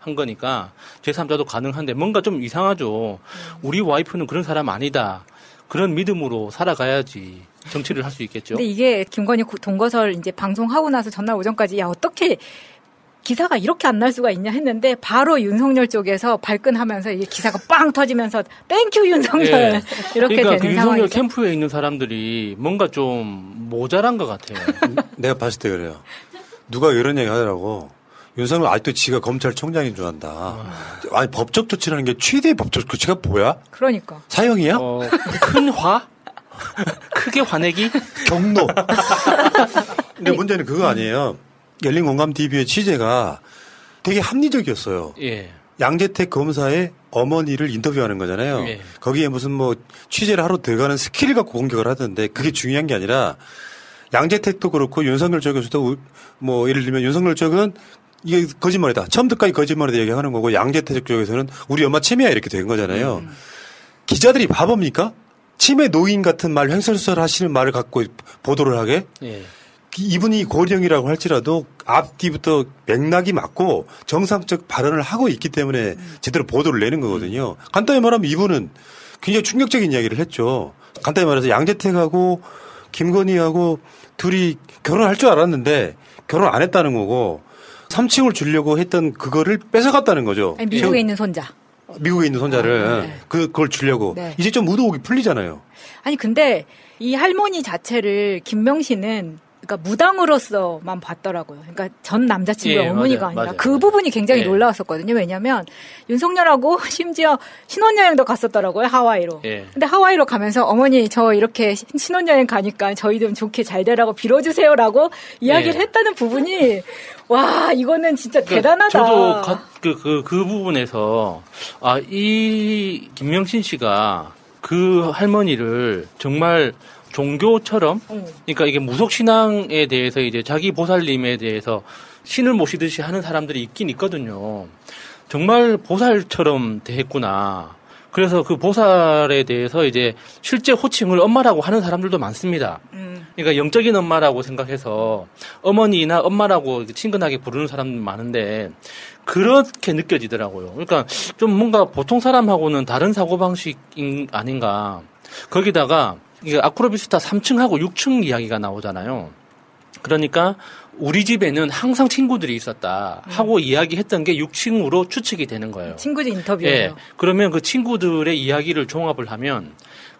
한 거니까 제3자도 가능한데 뭔가 좀 이상하죠. 우리 와이프는 그런 사람 아니다. 그런 믿음으로 살아가야지 정치를 할 수 있겠죠. 근데 이게 김건희 고- 동거설 이제 방송하고 나서 전날 오전까지 야 어떻게 기사가 이렇게 안 날 수가 있냐 했는데 바로 윤석열 쪽에서 발끈하면서 이게 기사가 빵 터지면서 thank you 윤석열 예. 이렇게 그러니까 되는 그 윤석열 상황이죠. 캠프에 있는 사람들이 뭔가 좀 모자란 것 같아요. 내가 봤을 때 그래요. 누가 이런 얘기 하더라고. 윤석열 아직도 지가 검찰총장인 줄 안다. 아니 법적 조치라는 게 최대의 법적 조치가 뭐야? 그러니까. 사형이야? 어, 큰 화? 크게 화내기? 경로. 근데 문제는 그거 아니에요. 열린 공감 TV의 취재가 되게 합리적이었어요. 예. 양재택 검사의 어머니를 인터뷰하는 거잖아요. 예. 거기에 무슨 뭐 취재를 하러 들어가는 skill을 갖고 공격을 하던데 그게 중요한 게 아니라 양재택도 그렇고 윤석열 쪽에서도 우- 뭐 예를 들면 윤석열 쪽은 이게 거짓말이다. 처음부터까지 거짓말이다 얘기하는 거고 양재택 쪽에서는 우리 엄마 치매야 이렇게 된 거잖아요. 기자들이 바보입니까? 치매 노인 같은 말 횡설수설 하시는 말을 갖고 보도를 하게? 예. 이분이 고령이라고 할지라도 앞뒤부터 맥락이 맞고 정상적 발언을 하고 있기 때문에 제대로 보도를 내는 거거든요. 간단히 말하면 이분은 굉장히 충격적인 이야기를 했죠. 간단히 말해서 양재택하고 김건희하고 둘이 결혼할 줄 알았는데 결혼 안 했다는 거고 3층을 주려고 했던 그거를 뺏어갔다는 거죠. 아니, 미국에 있는 손자. 미국에 있는 손자를 그 그걸 주려고 네. 이제 좀 무도옥이 풀리잖아요. 아니 근데 이 할머니 자체를 김명 씨는 그러니까 무당으로서만 봤더라고요. 그러니까 전 남자친구의 예, 어머니가 맞아요, 아니라 맞아요. 그 부분이 굉장히 예. 놀라웠었거든요. 왜냐하면 윤석열하고 심지어 신혼여행도 갔었더라고요 하와이로. 예. 근데 하와이로 가면서 어머니 저 이렇게 신- 신혼여행 가니까 저희 좀 좋게 잘 되라고 빌어주세요라고 이야기를 예. 했다는 부분이 와 이거는 진짜 그러니까 대단하다. 저도 가- 그, 그, 그 부분에서, 아, 이 김명신 씨가 그 할머니를 정말 종교처럼, 그러니까 이게 무속 신앙에 대해서 이제 자기 보살님에 대해서 신을 모시듯이 하는 사람들이 있긴 있거든요. 정말 보살처럼 대했구나. 그래서 그 보살에 대해서 이제 실제 호칭을 엄마라고 하는 사람들도 많습니다. 그러니까 영적인 엄마라고 생각해서 어머니나 엄마라고 친근하게 부르는 사람들 많은데 그렇게 느껴지더라고요. 그러니까 좀 뭔가 보통 사람하고는 다른 사고방식 아닌가. 거기다가 이게 아크로비스타 3층하고 6층 이야기가 나오잖아요. 그러니까 우리 집에는 항상 친구들이 있었다 하고 이야기했던 게 6층으로 추측이 되는 거예요. 친구들 인터뷰예요. 예. 그러면 그 친구들의 이야기를 종합을 하면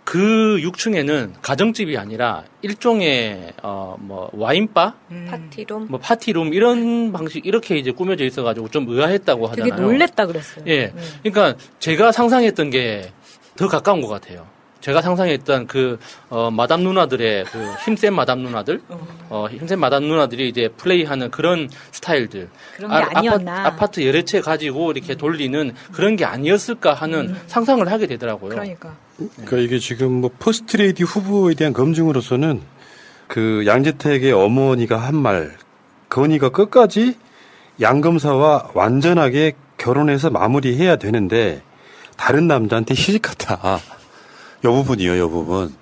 그 6층에는 가정집이 아니라 일종의 어뭐 와인바, 파티룸. 뭐 파티룸 이런 방식 이렇게 이제 꾸며져 있어가지고 좀 의아했다고 되게 하잖아요. 놀랬다 그랬어요. 예. 그러니까 제가 상상했던 게 더 가까운 것 같아요. 제가 상상했던 그, 어, 마담 누나들의 그 힘센 마담 누나들, 어, 힘센 마담 누나들이 이제 플레이하는 그런 스타일들. 그런 게 아니었나. 아파트, 아파트 여러 채 가지고 이렇게 돌리는 그런 게 아니었을까 하는 상상을 하게 되더라고요. 그러니까. 그러니까 이게 지금 뭐 퍼스트레이디 후보에 대한 검증으로서는 그 양재택의 어머니가 한 말, 건희가 끝까지 양 검사와 완전하게 결혼해서 마무리해야 되는데 다른 남자한테 시집갔다. 요 부분이요, 요 부분.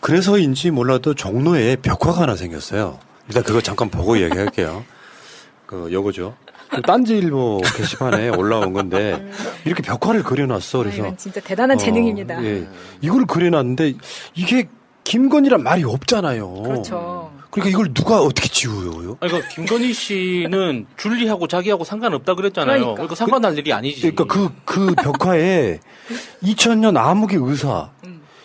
그래서인지 몰라도 종로에 벽화가 하나 생겼어요. 일단 그거 잠깐 보고 얘기할게요. 그 요거죠. 그 딴지일보 게시판에 올라온 건데 이렇게 벽화를 그려놨어. 아, 그래서 이건 진짜 대단한 재능입니다. 예. 이걸 그려놨는데 이게 김건희란 말이 없잖아요. 그렇죠. 그러니까 이걸 누가 어떻게 지우요? 아니, 그러니까 김건희 씨는 줄리하고 자기하고 상관없다 그랬잖아요. 그러니까. 그러니까, 상관할 일이 아니지. 그러니까 그, 그 벽화에 2000년 암흑의 의사,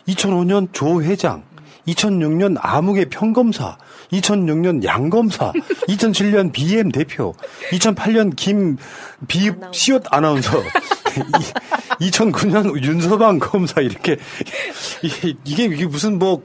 2005년 조 회장, 2006년 암흑의 평검사, 2006년 양검사, 2007년 BM 대표, 2008년 김 비, 시옷 아나운서, 2009년 윤서방 검사 이렇게 이게, 이게 이게 무슨 뭐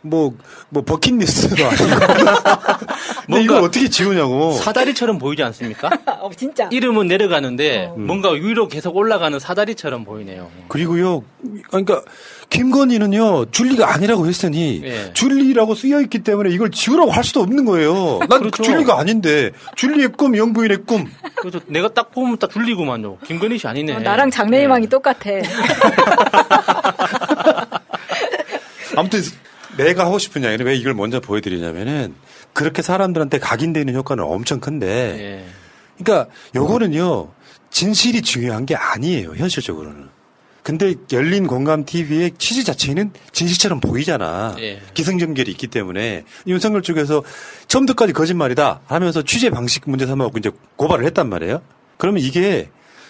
뭐, 뭐, 버킷리스트도 아니고. 근데 이걸 어떻게 지우냐고. 사다리처럼 보이지 않습니까? 어, 진짜. 이름은 내려가는데 음. 뭔가 위로 계속 올라가는 사다리처럼 보이네요. 그리고요, 그러니까, 김건희는요, 줄리가 아니라고 했으니, 예. 줄리라고 쓰여있기 때문에 이걸 지우라고 할 수도 없는 거예요. 난 그렇죠. 줄리가 아닌데, 줄리의 꿈, 영부인의 꿈. 그래서 내가 딱 보면 딱 줄리구만요. 김건희 씨 아니네. 어, 나랑 장래희망이 똑같아. 아무튼, 내가 하고 싶은 이야기는 왜 이걸 먼저 보여드리냐면은, 그렇게 사람들한테 각인되는 효과는 엄청 큰데, 예. 그러니까, 요거는요, 진실이 중요한 게 아니에요, 현실적으로는. 근데 열린 공감 TV의 취지 자체는 진실처럼 보이잖아. 예. 기승전결이 있기 때문에 윤석열 쪽에서 처음부터까지 거짓말이다 하면서 취재 방식 문제 삼아갖고 이제 고발을 했단 말이에요. 그러면 이게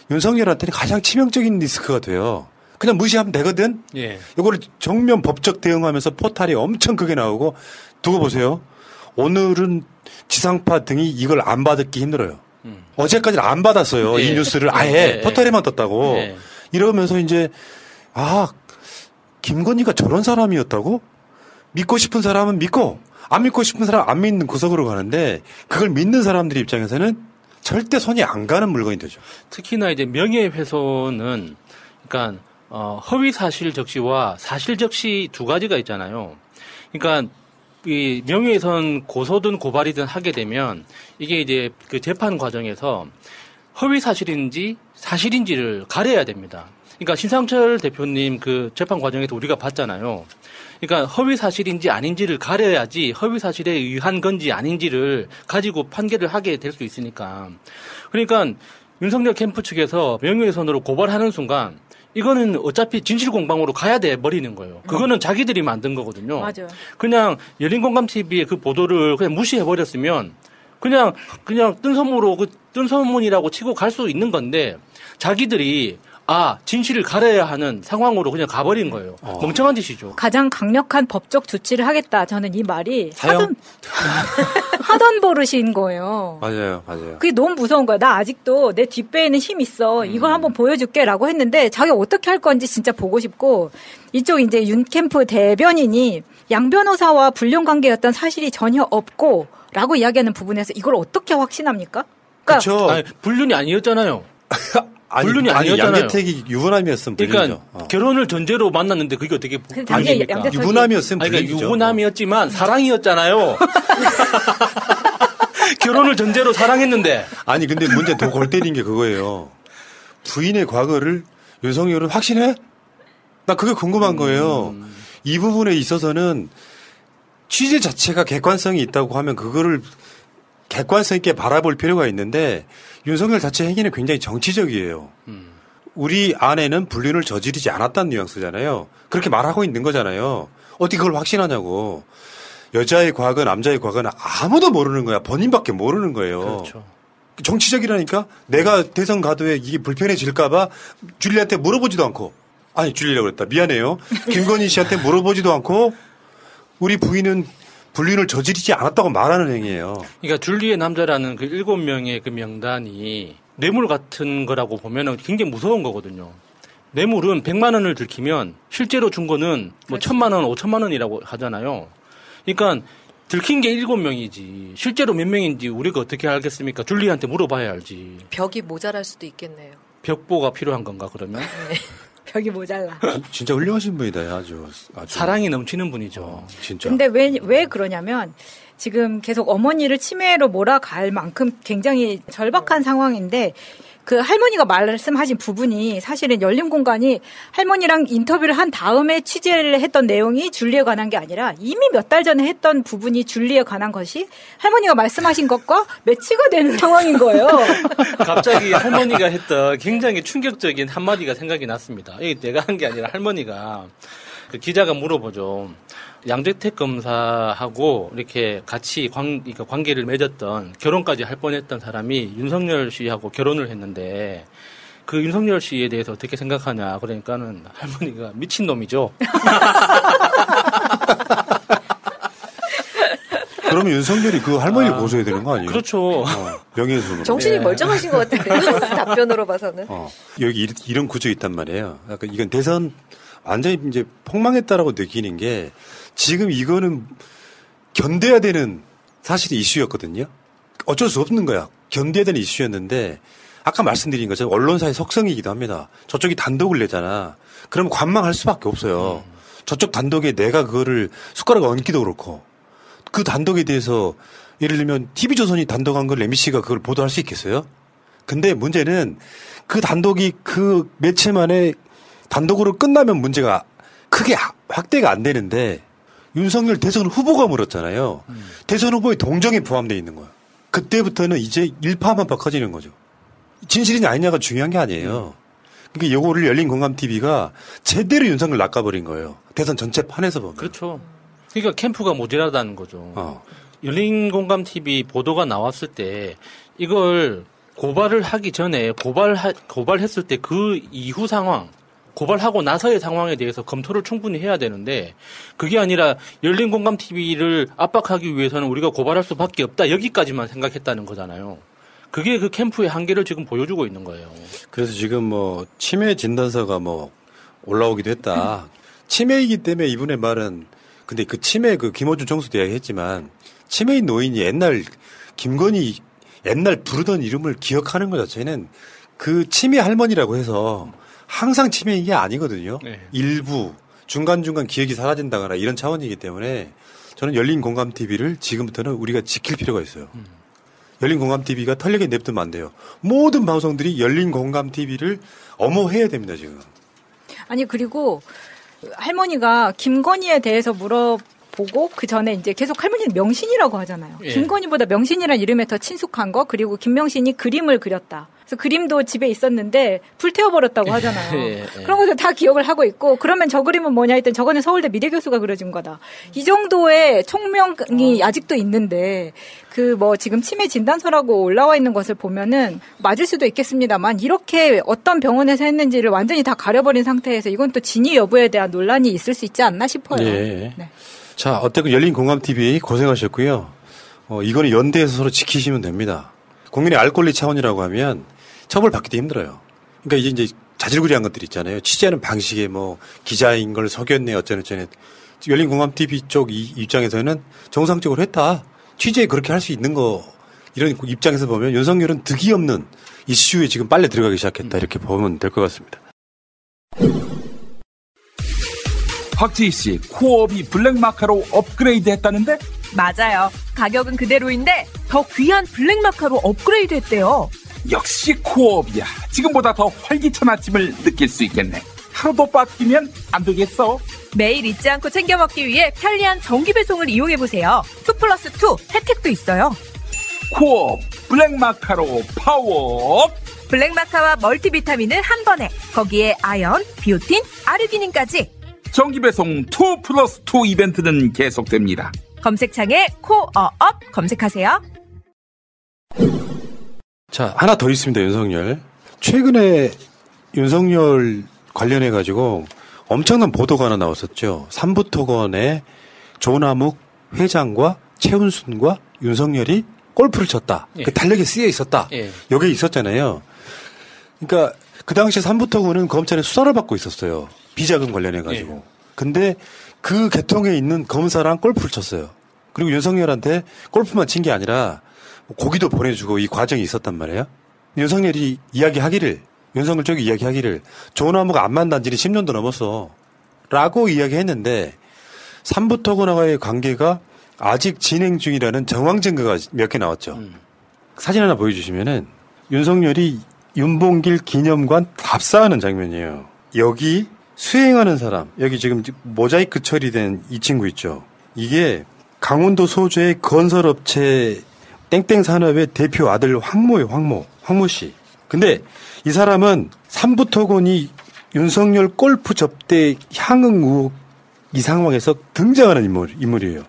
윤석열한테는 가장 치명적인 리스크가 돼요. 그냥 무시하면 되거든. 예. 이거를 정면 법적 대응하면서 포탈이 엄청 크게 나오고 두고 보세요. 오늘은 지상파 등이 이걸 안 받기 힘들어요. 어제까지는 안 받았어요. 음. 예. 이 뉴스를 아예 예, 예. 포털에만 떴다고. 예. 이러면서 이제 아 김건희가 저런 사람이었다고 믿고 싶은 사람은 믿고 안 믿고 싶은 사람 안 믿는 구석으로 가는데 그걸 믿는 사람들 입장에서는 절대 손이 안 가는 물건이 되죠. 특히나 이제 명예훼손은 그러니까 어, 허위 사실 적시와 사실 적시 두 가지가 있잖아요. 그러니까 이 명예훼손 고소든 고발이든 하게 되면 이게 이제 그 재판 과정에서 허위 사실인지 사실인지를 가려야 됩니다. 그러니까 신상철 대표님 그 재판 과정에서 우리가 봤잖아요. 그러니까 허위 사실인지 아닌지를 가려야지 허위 사실에 의한 건지 아닌지를 가지고 판결을 하게 될 수 있으니까. 그러니까 윤석열 캠프 측에서 명예훼손으로 고발하는 순간 이거는 어차피 진실 공방으로 가야 돼 버리는 거예요. 그거는 자기들이 만든 거거든요. 맞아요. 그냥 열린 공감 TV의 그 보도를 그냥 무시해 버렸으면 그냥 그냥 뜬소문으로 그 뜬소문이라고 치고 갈 수 있는 건데 자기들이 아 진실을 가려야 하는 상황으로 그냥 가버린 거예요. 멍청한 짓이죠. 가장 강력한 법적 조치를 하겠다. 저는 이 말이 사형? 하던 하던 버릇인 거예요. 맞아요, 맞아요. 그게 너무 무서운 거야. 나 아직도 내 뒷배에는 힘 있어. 음. 이걸 한번 보여줄게라고 했는데 자기 어떻게 할 건지 진짜 보고 싶고 이쪽 이제 윤 캠프 대변인이 양 변호사와 불륜 관계였던 사실이 전혀 없고라고 이야기하는 부분에서 이걸 어떻게 확신합니까? 그러니까 그렇죠. 아니, 불륜이 아니었잖아요. 아니, 불륜이 아니, 아니었잖아요. 양대택이 유부남이었으면 불륜이죠. 그러니까 어. 결혼을 전제로 만났는데 그게 어떻게 불륜입니까? 유부남이었으면 아니, 그러니까 불륜이죠. 유부남이었지만 사랑이었잖아요. 결혼을 전제로 사랑했는데 아니 근데 문제 더 골 때린 게 그거예요. 부인의 과거를 윤석열은 확신해? 나 그게 궁금한 거예요. 이 부분에 있어서는 취재 자체가 객관성이 있다고 하면 그거를 객관성 있게 바라볼 필요가 있는데 윤석열 자체 행위는 굉장히 정치적이에요. 우리 아내는 불륜을 저지르지 않았다는 뉘앙스잖아요. 그렇게 말하고 있는 거잖아요. 어떻게 그걸 확신하냐고. 여자의 과거, 남자의 과거는 아무도 모르는 거야. 본인밖에 모르는 거예요. 그렇죠. 정치적이라니까 내가 대선 가도에 이게 불편해질까봐 줄리한테 물어보지도 않고 아니 줄리라고 그랬다 미안해요 김건희 씨한테 물어보지도 않고 우리 부인은 불륜을 저지르지 않았다고 말하는 행위예요. 그러니까 줄리의 남자라는 그 일곱 명의 그 명단이 뇌물 같은 거라고 보면은 굉장히 무서운 거거든요. 뇌물은 100만 원을 들키면 실제로 준 거는 뭐 천만 원, 오천만 원이라고 하잖아요. 그러니까 들킨 게 일곱 명이지 실제로 몇 명인지 우리가 어떻게 알겠습니까? 줄리한테 물어봐야 알지. 벽이 모자랄 수도 있겠네요. 벽보가 필요한 건가 그러면? 벽이 모자라. 진짜 훌륭하신 분이다 아주 아주 사랑이 넘치는 분이죠. 진짜. 근데 왜, 왜 그러냐면 지금 계속 어머니를 치매로 몰아갈 만큼 굉장히 절박한 상황인데 그 할머니가 말씀하신 부분이 사실은 열린 공간이 할머니랑 인터뷰를 한 다음에 취재를 했던 내용이 줄리에 관한 게 아니라 이미 몇 달 전에 했던 부분이 줄리에 관한 것이 할머니가 말씀하신 것과 매치가 되는 상황인 거예요. 갑자기 할머니가 했던 굉장히 충격적인 한마디가 생각이 났습니다. 이게 내가 한 게 아니라 할머니가 그 기자가 물어보죠. 양재택 검사하고 이렇게 같이 관, 그러니까 관계를 맺었던 결혼까지 할 뻔했던 사람이 윤석열 씨하고 결혼을 했는데 그 윤석열 씨에 대해서 어떻게 생각하냐 그러니까는 할머니가 미친 놈이죠. 그러면 윤석열이 그 할머니를 고소해야 되는 거 아니에요? 그렇죠. 어, 명예훼손으로. 정신이 멀쩡하신 것 같은데요. 답변으로 봐서는. 어, 여기 이- 이런 구조 있단 말이에요. 약간 이건 대선 완전히 이제 폭망했다라고 느끼는 게 지금 이거는 견뎌야 되는 사실이 이슈였거든요. 어쩔 수 없는 거야. 견뎌야 되는 이슈였는데 아까 말씀드린 것처럼 언론사의 속성이기도 합니다. 저쪽이 단독을 내잖아. 그러면 관망할 수밖에 없어요. 저쪽 단독에 내가 그거를 숟가락 얹기도 그렇고 그 단독에 대해서 예를 들면 TV조선이 단독한 걸 MBC가 그걸 보도할 수 있겠어요? 근데 문제는 그 단독이 그 매체 만에 단독으로 끝나면 문제가 크게 하- 확대가 안 되는데 윤석열 대선 후보가 물었잖아요. 대선 후보의 동정에 포함되어 있는 거예요. 그때부터는 이제 일파만파 커지는 거죠. 진실이냐 아니냐가 중요한 게 아니에요. 그러니까 요거를 열린 공감 TV가 제대로 윤석열 낚아버린 거예요. 대선 전체 판에서 보면. 그렇죠. 그러니까 캠프가 모자라다는 거죠. 열린 공감 TV 보도가 나왔을 때 이걸 고발을 하기 전에 고발 고발했을 때 그 이후 상황 고발하고 나서의 상황에 대해서 검토를 충분히 해야 되는데 그게 아니라 열린 공감 TV를 압박하기 위해서는 우리가 고발할 수밖에 없다 여기까지만 생각했다는 거잖아요. 그게 그 캠프의 한계를 지금 보여주고 있는 거예요. 그래서 지금 뭐 치매 진단서가 뭐 올라오기도 했다. 치매이기 때문에 이분의 말은 근데 그 치매 그 김호준 총수도 이야기했지만 치매인 노인이 옛날 김건희 옛날 부르던 이름을 기억하는 것 자체는 그 치매 할머니라고 해서 항상 치매인 게 아니거든요. 네. 일부 중간중간 기억이 사라진다거나 이런 차원이기 때문에 저는 열린 공감 TV를 지금부터는 우리가 지킬 필요가 있어요. 열린 공감 TV가 털리게 냅두면 안 돼요. 모든 방송들이 열린 공감 TV를 엄호해야 됩니다, 지금. 아니 그리고 할머니가 김건희에 대해서 물어보고 그 전에 이제 계속 할머니는 명신이라고 하잖아요. 예. 김건희보다 명신이라는 이름에 더 친숙한 거 그리고 김명신이 그림을 그렸다. 그래서 그림도 집에 있었는데 불태워버렸다고 하잖아요. 예, 예. 그런 것도 다 기억을 하고 있고 그러면 저 그림은 뭐냐 했더니 저거는 서울대 미대 교수가 그려준 거다. 이 정도의 총명이 아직도 있는데 그 뭐 지금 치매 진단서라고 올라와 있는 것을 보면은 맞을 수도 있겠습니다만 이렇게 어떤 병원에서 했는지를 완전히 다 가려버린 상태에서 이건 또 진위 여부에 대한 논란이 있을 수 있지 않나 싶어요. 예. 네. 자, 어쨌든 열린 공감 TV 고생하셨고요. 어, 이거는 연대에서 서로 지키시면 됩니다. 국민의 알 권리 차원이라고 하면 처벌 받기도 힘들어요. 그러니까 이제 이제 자질구리한 것들 있잖아요. 취재하는 방식에 뭐 기자인 걸 속였네 어쩌네 어쩌네. 열린 공감 TV 쪽 이- 입장에서는 정상적으로 했다. 취재 그렇게 할 수 있는 거 이런 입장에서 보면 윤석열은 득이 없는 이슈에 지금 빨리 들어가기 시작했다 이렇게 보면 될 것 같습니다. 박지희 씨, 코업이 블랙마카로 업그레이드 했다는데? 맞아요. 가격은 그대로인데 더 귀한 블랙마카로 업그레이드 했대요. 역시 코업이야. 지금보다 더 활기찬 아침을 느낄 수 있겠네. 하루도 빠뜨리면 안 되겠어. 매일 잊지 않고 챙겨 먹기 위해 편리한 정기 배송을 이용해 보세요. 2 플러스 2 혜택도 있어요. 코어업 블랙마카로 파워. 블랙마카와 멀티비타민을 한 번에 거기에 아연, 비오틴, 아르기닌까지 정기 배송 2 플러스 2 이벤트는 계속됩니다. 검색창에 코어업 검색하세요. 자, 하나 더 있습니다, 윤석열. 최근에 윤석열 관련해 가지고 엄청난 보도가 하나 나왔었죠. 삼부토건의 조남욱 회장과 최은순과 윤석열이 골프를 쳤다. 예. 그 달력에 쓰여 있었다. 예. 여기 있었잖아요. 그러니까 그 당시에 삼부토군은 검찰에 수사를 받고 있었어요. 비자금 관련해 가지고. 근데 그 계통에 있는 검사랑 골프를 쳤어요. 그리고 윤석열한테 골프만 친 게 아니라 뭐 고기도 보내주고 이 과정이 있었단 말이에요. 윤석열이 이야기하기를 윤석열 쪽이 이야기하기를 조나무가 안 만난 지는 10년도 넘었어. 라고 이야기했는데 삼부토군하고의 관계가 아직 진행 중이라는 정황 증거가 몇 개 나왔죠. 사진 하나 보여주시면은 윤석열이 윤봉길 기념관 답사하는 장면이에요. 여기 수행하는 사람, 여기 지금 모자이크 처리된 이 친구 있죠. 이게 강원도 소재의 건설업체 땡땡 산업의 대표 아들 황모예요, 황모. 황모 씨. 근데 이 사람은 삼부토건이 윤석열 골프 접대 향응 의혹 이 상황에서 등장하는 인물, 인물이에요.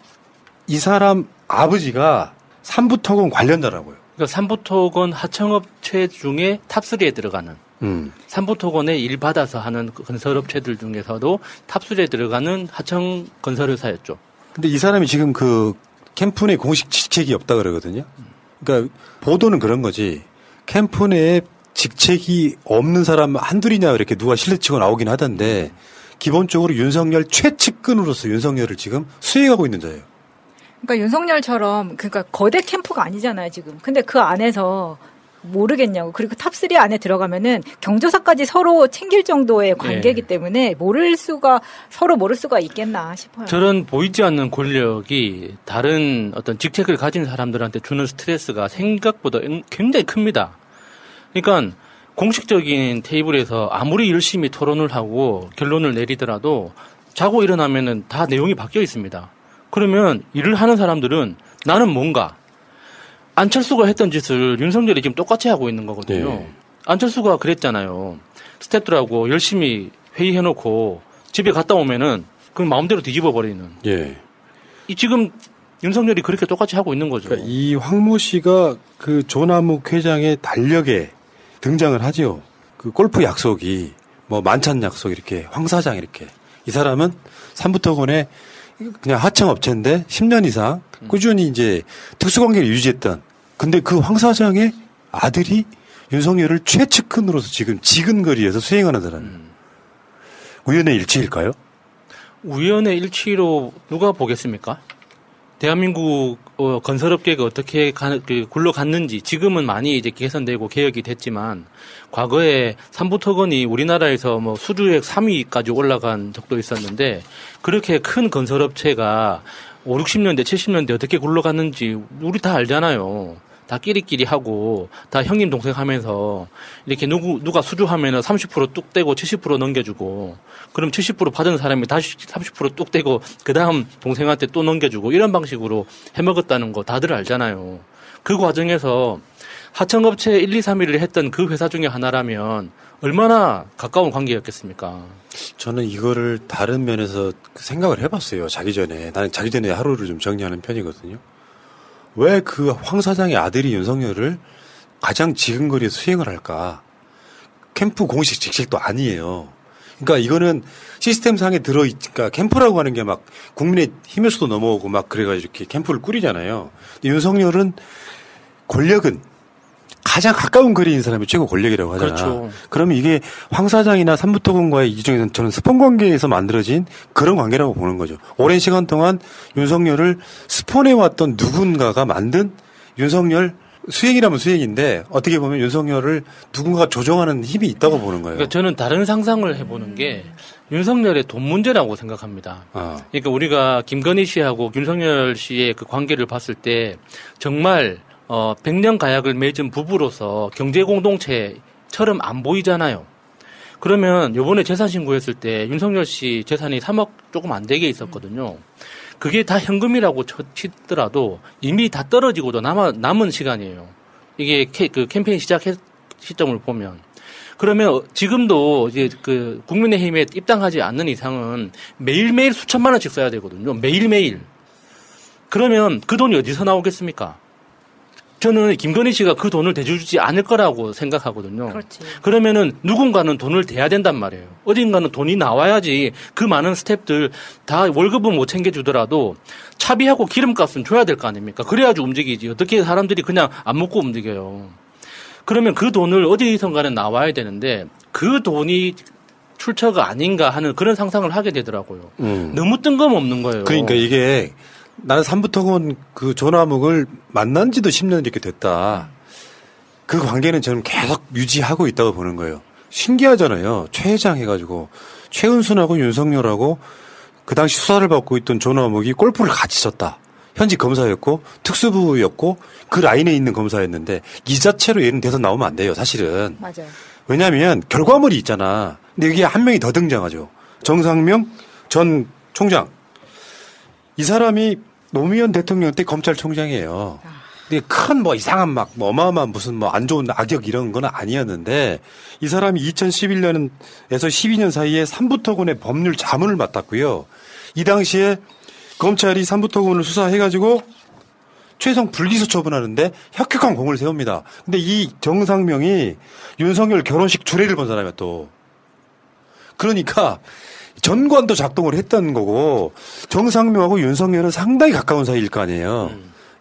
이 사람 아버지가 삼부토건 관련자라고요. 그러니까 삼부토건 하청업체 중에 top 3에 들어가는 음. 삼부토건에 일 받아서 하는 그 건설업체들 중에서도 top 3에 들어가는 하청 건설회사였죠. 근데 이 사람이 지금 그 캠프 내 공식 직책이 없다 그러거든요. 그러니까 보도는 그런 거지. 캠프 내에 직책이 없는 사람 한둘이냐 이렇게 누가 shield 치고 나오긴 하던데 기본적으로 윤석열 최측근으로서 윤석열을 지금 수행하고 있는 자예요. 그러니까 윤석열처럼 그러니까 거대 캠프가 아니잖아요 지금. 근데 그 안에서 모르겠냐고. 그리고 top 3 안에 들어가면은 경조사까지 서로 챙길 정도의 관계이기 때문에 모를 수가 서로 모를 수가 있겠나 싶어요. 저런 보이지 않는 권력이 다른 어떤 직책을 가진 사람들한테 주는 스트레스가 생각보다 굉장히 큽니다. 그러니까 공식적인 테이블에서 아무리 열심히 토론을 하고 결론을 내리더라도 자고 일어나면은 다 내용이 바뀌어 있습니다. 그러면 일을 하는 사람들은 나는 뭔가 안철수가 했던 짓을 윤석열이 지금 똑같이 하고 있는 거거든요. 네. 안철수가 그랬잖아요. 스태프들하고 열심히 회의해놓고 집에 갔다 오면은 그 마음대로 뒤집어 버리는. 예. 이 지금 윤석열이 그렇게 똑같이 하고 있는 거죠. 그러니까 이 황모 씨가 그 조남욱 회장의 달력에 등장을 하죠. 그 골프 약속이 뭐 만찬 약속 이렇게 황 사장 이렇게 이 사람은 삼부터건의 그냥 하청 업체인데 10년 이상 꾸준히 이제 특수 관계를 유지했던 근데 그 황 사장의 아들이 윤석열을 최측근으로서 지금 지근거리에서 수행하는 사람이에요. 우연의 일치일까요? 우연의 일치로 누가 보겠습니까? 대한민국 어, 건설업계가 어떻게 가, 그 굴러갔는지 지금은 많이 이제 개선되고 개혁이 됐지만 과거에 삼부토건이 우리나라에서 뭐 수주액 3위까지 올라간 적도 있었는데 그렇게 큰 건설업체가 5, 60년대, 70년대 어떻게 굴러갔는지 우리 다 알잖아요. 다 끼리끼리 하고 다 형님 동생 하면서 이렇게 누구 누가 수주하면은 30%뚝 떼고 70% 넘겨주고 그럼 70% 받은 사람이 다시 30%뚝 떼고 그 다음 동생한테 또 넘겨주고 이런 방식으로 해 먹었다는 거 다들 알잖아요. 그 과정에서 하청업체 1, 2, 3위를 했던 그 회사 중에 하나라면 얼마나 가까운 관계였겠습니까? 저는 이거를 다른 면에서 그 생각을 해봤어요. 자기 전에 나는 자기 전에 하루를 좀 정리하는 편이거든요. 왜 그 황 사장의 아들이 윤석열을 가장 지근거리에 수행을 할까? 캠프 공식 직책도 아니에요. 그러니까 이거는 시스템상에 들어 그러니까 캠프라고 하는 게 막 국민의 힘에서도 넘어오고 막 그래가지고 이렇게 캠프를 꾸리잖아요. 근데 윤석열은 권력은 가장 가까운 거리인 사람이 최고 권력이라고 하잖아. 그렇죠. 그러면 이게 황 사장이나 삼부토건과의 이중에서는 저는 스폰 관계에서 만들어진 그런 관계라고 보는 거죠. 오랜 시간 동안 윤석열을 스폰해 왔던 누군가가 만든 윤석열 수행이라면 수행인데 어떻게 보면 윤석열을 누군가가 조정하는 힘이 있다고 보는 거예요. 그러니까 저는 다른 상상을 해보는 게 윤석열의 돈 문제라고 생각합니다. 아. 그러니까 우리가 김건희 씨하고 윤석열 씨의 그 관계를 봤을 때 정말 어 100년 가약을 맺은 부부로서 경제 공동체처럼 안 보이잖아요. 그러면 요번에 재산 신고했을 때 윤석열 씨 재산이 3억 조금 안 되게 있었거든요. 그게 다 현금이라고 쳐- 치더라도 이미 다 떨어지고도 남아, 남은 시간이에요. 이게 캐- 그 캠페인 시작 시점을 보면. 그러면 어, 지금도 이제 그 국민의힘에 입당하지 않는 이상은 매일매일 수천만 원씩 써야 되거든요. 매일매일. 그러면 그 돈이 어디서 나오겠습니까? 저는 김건희 씨가 그 돈을 대주지 않을 거라고 생각하거든요. 그렇지. 그러면은 누군가는 돈을 대야 된단 말이에요. 어딘가는 돈이 나와야지 그 많은 스탭들 다 월급은 못 챙겨주더라도 차비하고 기름값은 줘야 될 거 아닙니까? 그래야지 움직이지. 어떻게 사람들이 그냥 안 먹고 움직여요. 그러면 그 돈을 어디선가는 나와야 되는데 그 돈이 출처가 아닌가 하는 그런 상상을 하게 되더라고요. 음. 너무 뜬금없는 거예요. 그러니까 이게 나는 삼부토건 그 조남욱을 만난 지도 10년 이렇게 됐다. 그 관계는 저는 계속 유지하고 있다고 보는 거예요. 신기하잖아요. 최 회장 해가지고 최은순하고 윤석열하고 그 당시 수사를 받고 있던 조남욱이 골프를 같이 쳤다. 현직 검사였고 특수부였고 그 라인에 있는 검사였는데 이 자체로 얘는 대선 나오면 안 돼요. 사실은. 맞아요. 왜냐하면 결과물이 있잖아. 근데 여기에 한 명이 더 등장하죠. 정상명 전 총장. 이 사람이 노무현 대통령 때 검찰총장이에요. 근데 큰 뭐 이상한 막 뭐 어마어마한 무슨 뭐 안 좋은 악역 이런 건 아니었는데 이 사람이 2011년에서 12년 사이에 삼부토건의 법률 자문을 맡았고요. 이 당시에 검찰이 삼부토건을 수사해가지고 최성 불기소 처분하는데 혁혁한 공을 세웁니다. 근데 이 정상명이 윤석열 결혼식 주례를 본 사람이야 또. 그러니까 전관도 작동을 했던 거고 정상명하고 윤석열은 상당히 가까운 사이일 거 아니에요.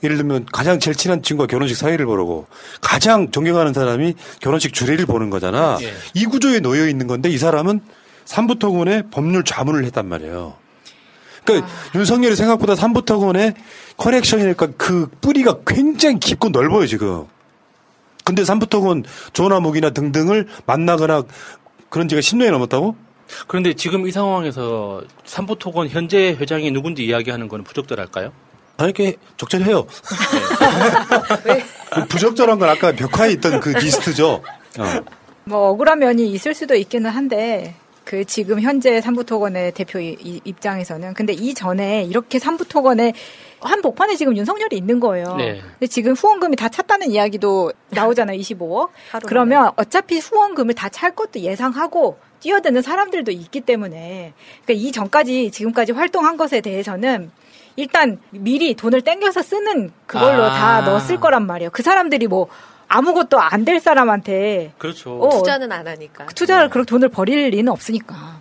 예를 들면 가장 제일 친한 친구가 결혼식 사회를 보러고 가장 존경하는 사람이 결혼식 주례를 보는 거잖아. 예. 이 구조에 놓여 있는 건데 이 사람은 삼부토건의 법률 자문을 했단 말이에요. 그러니까 윤석열이 생각보다 삼부토건의 커넥션이니까 그 뿌리가 굉장히 깊고 넓어요 지금. 근데 삼부토건 조나목이나 등등을 만나거나 그런 지가 10년이 넘었다고? 그런데 지금 이 상황에서 삼부토건 현재 회장이 누군지 이야기하는 건 부적절할까요? 아니, 이렇게 적절해요. 그 부적절한 건 아까 벽화에 있던 그 리스트죠. 어. 뭐 억울한 면이 있을 수도 있기는 한데 그 지금 현재 삼부토건의 대표 이- 이- 입장에서는 근데 이 전에 이렇게 삼부토건의 한 복판에 지금 윤석열이 있는 거예요. 네. 근데 지금 후원금이 다 찼다는 이야기도 나오잖아요. 25억. 하루 그러면 어차피 후원금을 다 찰 것도 예상하고 뛰어드는 사람들도 있기 때문에 그러니까 이 전까지 지금까지 활동한 것에 대해서는 일단 미리 돈을 땡겨서 쓰는 그걸로 아. 다 넣었을 거란 말이에요. 그 사람들이 뭐 아무것도 안 될 사람한테 그렇죠. 어, 투자는 안 하니까. 투자를 그렇게 돈을 버릴 리는 없으니까.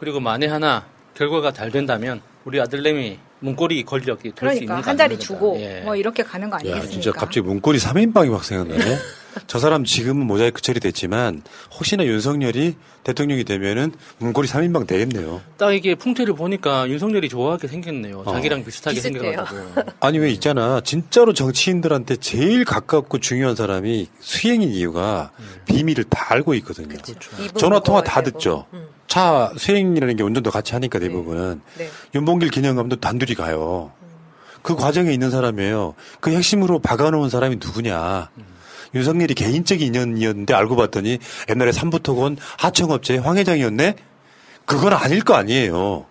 그리고 만에 하나 결과가 잘 된다면 우리 아들내미 문고리 권력이 될수 그러니까 있는 거한 자리? 주고 예. 뭐 이렇게 가는 거 야, 아니겠습니까? 진짜 갑자기 문고리 3인방이 막 생각나네. 저 사람 지금은 모자이크 처리 됐지만 혹시나 윤석열이 대통령이 되면은 문고리 3인방 되겠네요. 딱 이게 풍채를 보니까 윤석열이 좋아하게 생겼네요. 어. 자기랑 비슷하게. 생겨가지고. 아니 왜 있잖아. 진짜로 정치인들한테 제일 가깝고 중요한 사람이 수행인 이유가 비밀을 다 알고 있거든요. 전화 통화 다 듣죠. 차 수행이라는 게 운전도 같이 하니까 대부분은 네. 윤봉길 기념감도 단둘이 가요. 그 과정에 있는 사람이에요. 그 핵심으로 박아놓은 사람이 누구냐. 윤석열이 개인적 인연이었는데 알고 봤더니 옛날에 삼부토건 하청업체 황 회장이었네? 그건 아닐 거 아니에요.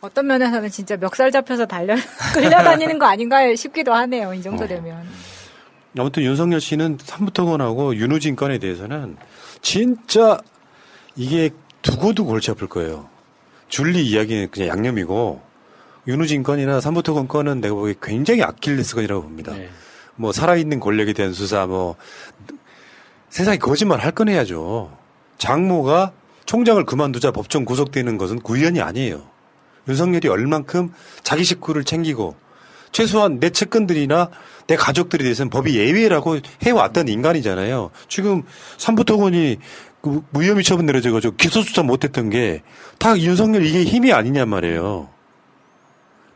어떤 면에서는 진짜 멱살 잡혀서 달려 끌려다니는 거 아닌가 싶기도 하네요. 이 정도 되면. 아무튼 윤석열 씨는 삼부토건하고 윤우진 건에 대해서는 진짜 이게 두고두고 골치 아플 거예요. 줄리 이야기는 그냥 양념이고 윤우진 건이나 삼부토건 건은 내가 보기에 굉장히 아킬레스 건이라고 봅니다. 뭐 살아있는 권력에 대한 수사 뭐 세상에 거짓말 할 건 해야죠. 장모가 총장을 그만두자 법정 구속되는 것은 구현이 아니에요. 윤석열이 얼만큼 자기 식구를 챙기고 최소한 내 측근들이나 내 가족들에 대해서는 법이 예외라고 해왔던 인간이잖아요. 지금 삼부토건이 그 무혐의 처분 내려져가지고 기소수사 못했던 게 다 윤석열 이게 힘이 아니냔 말이에요.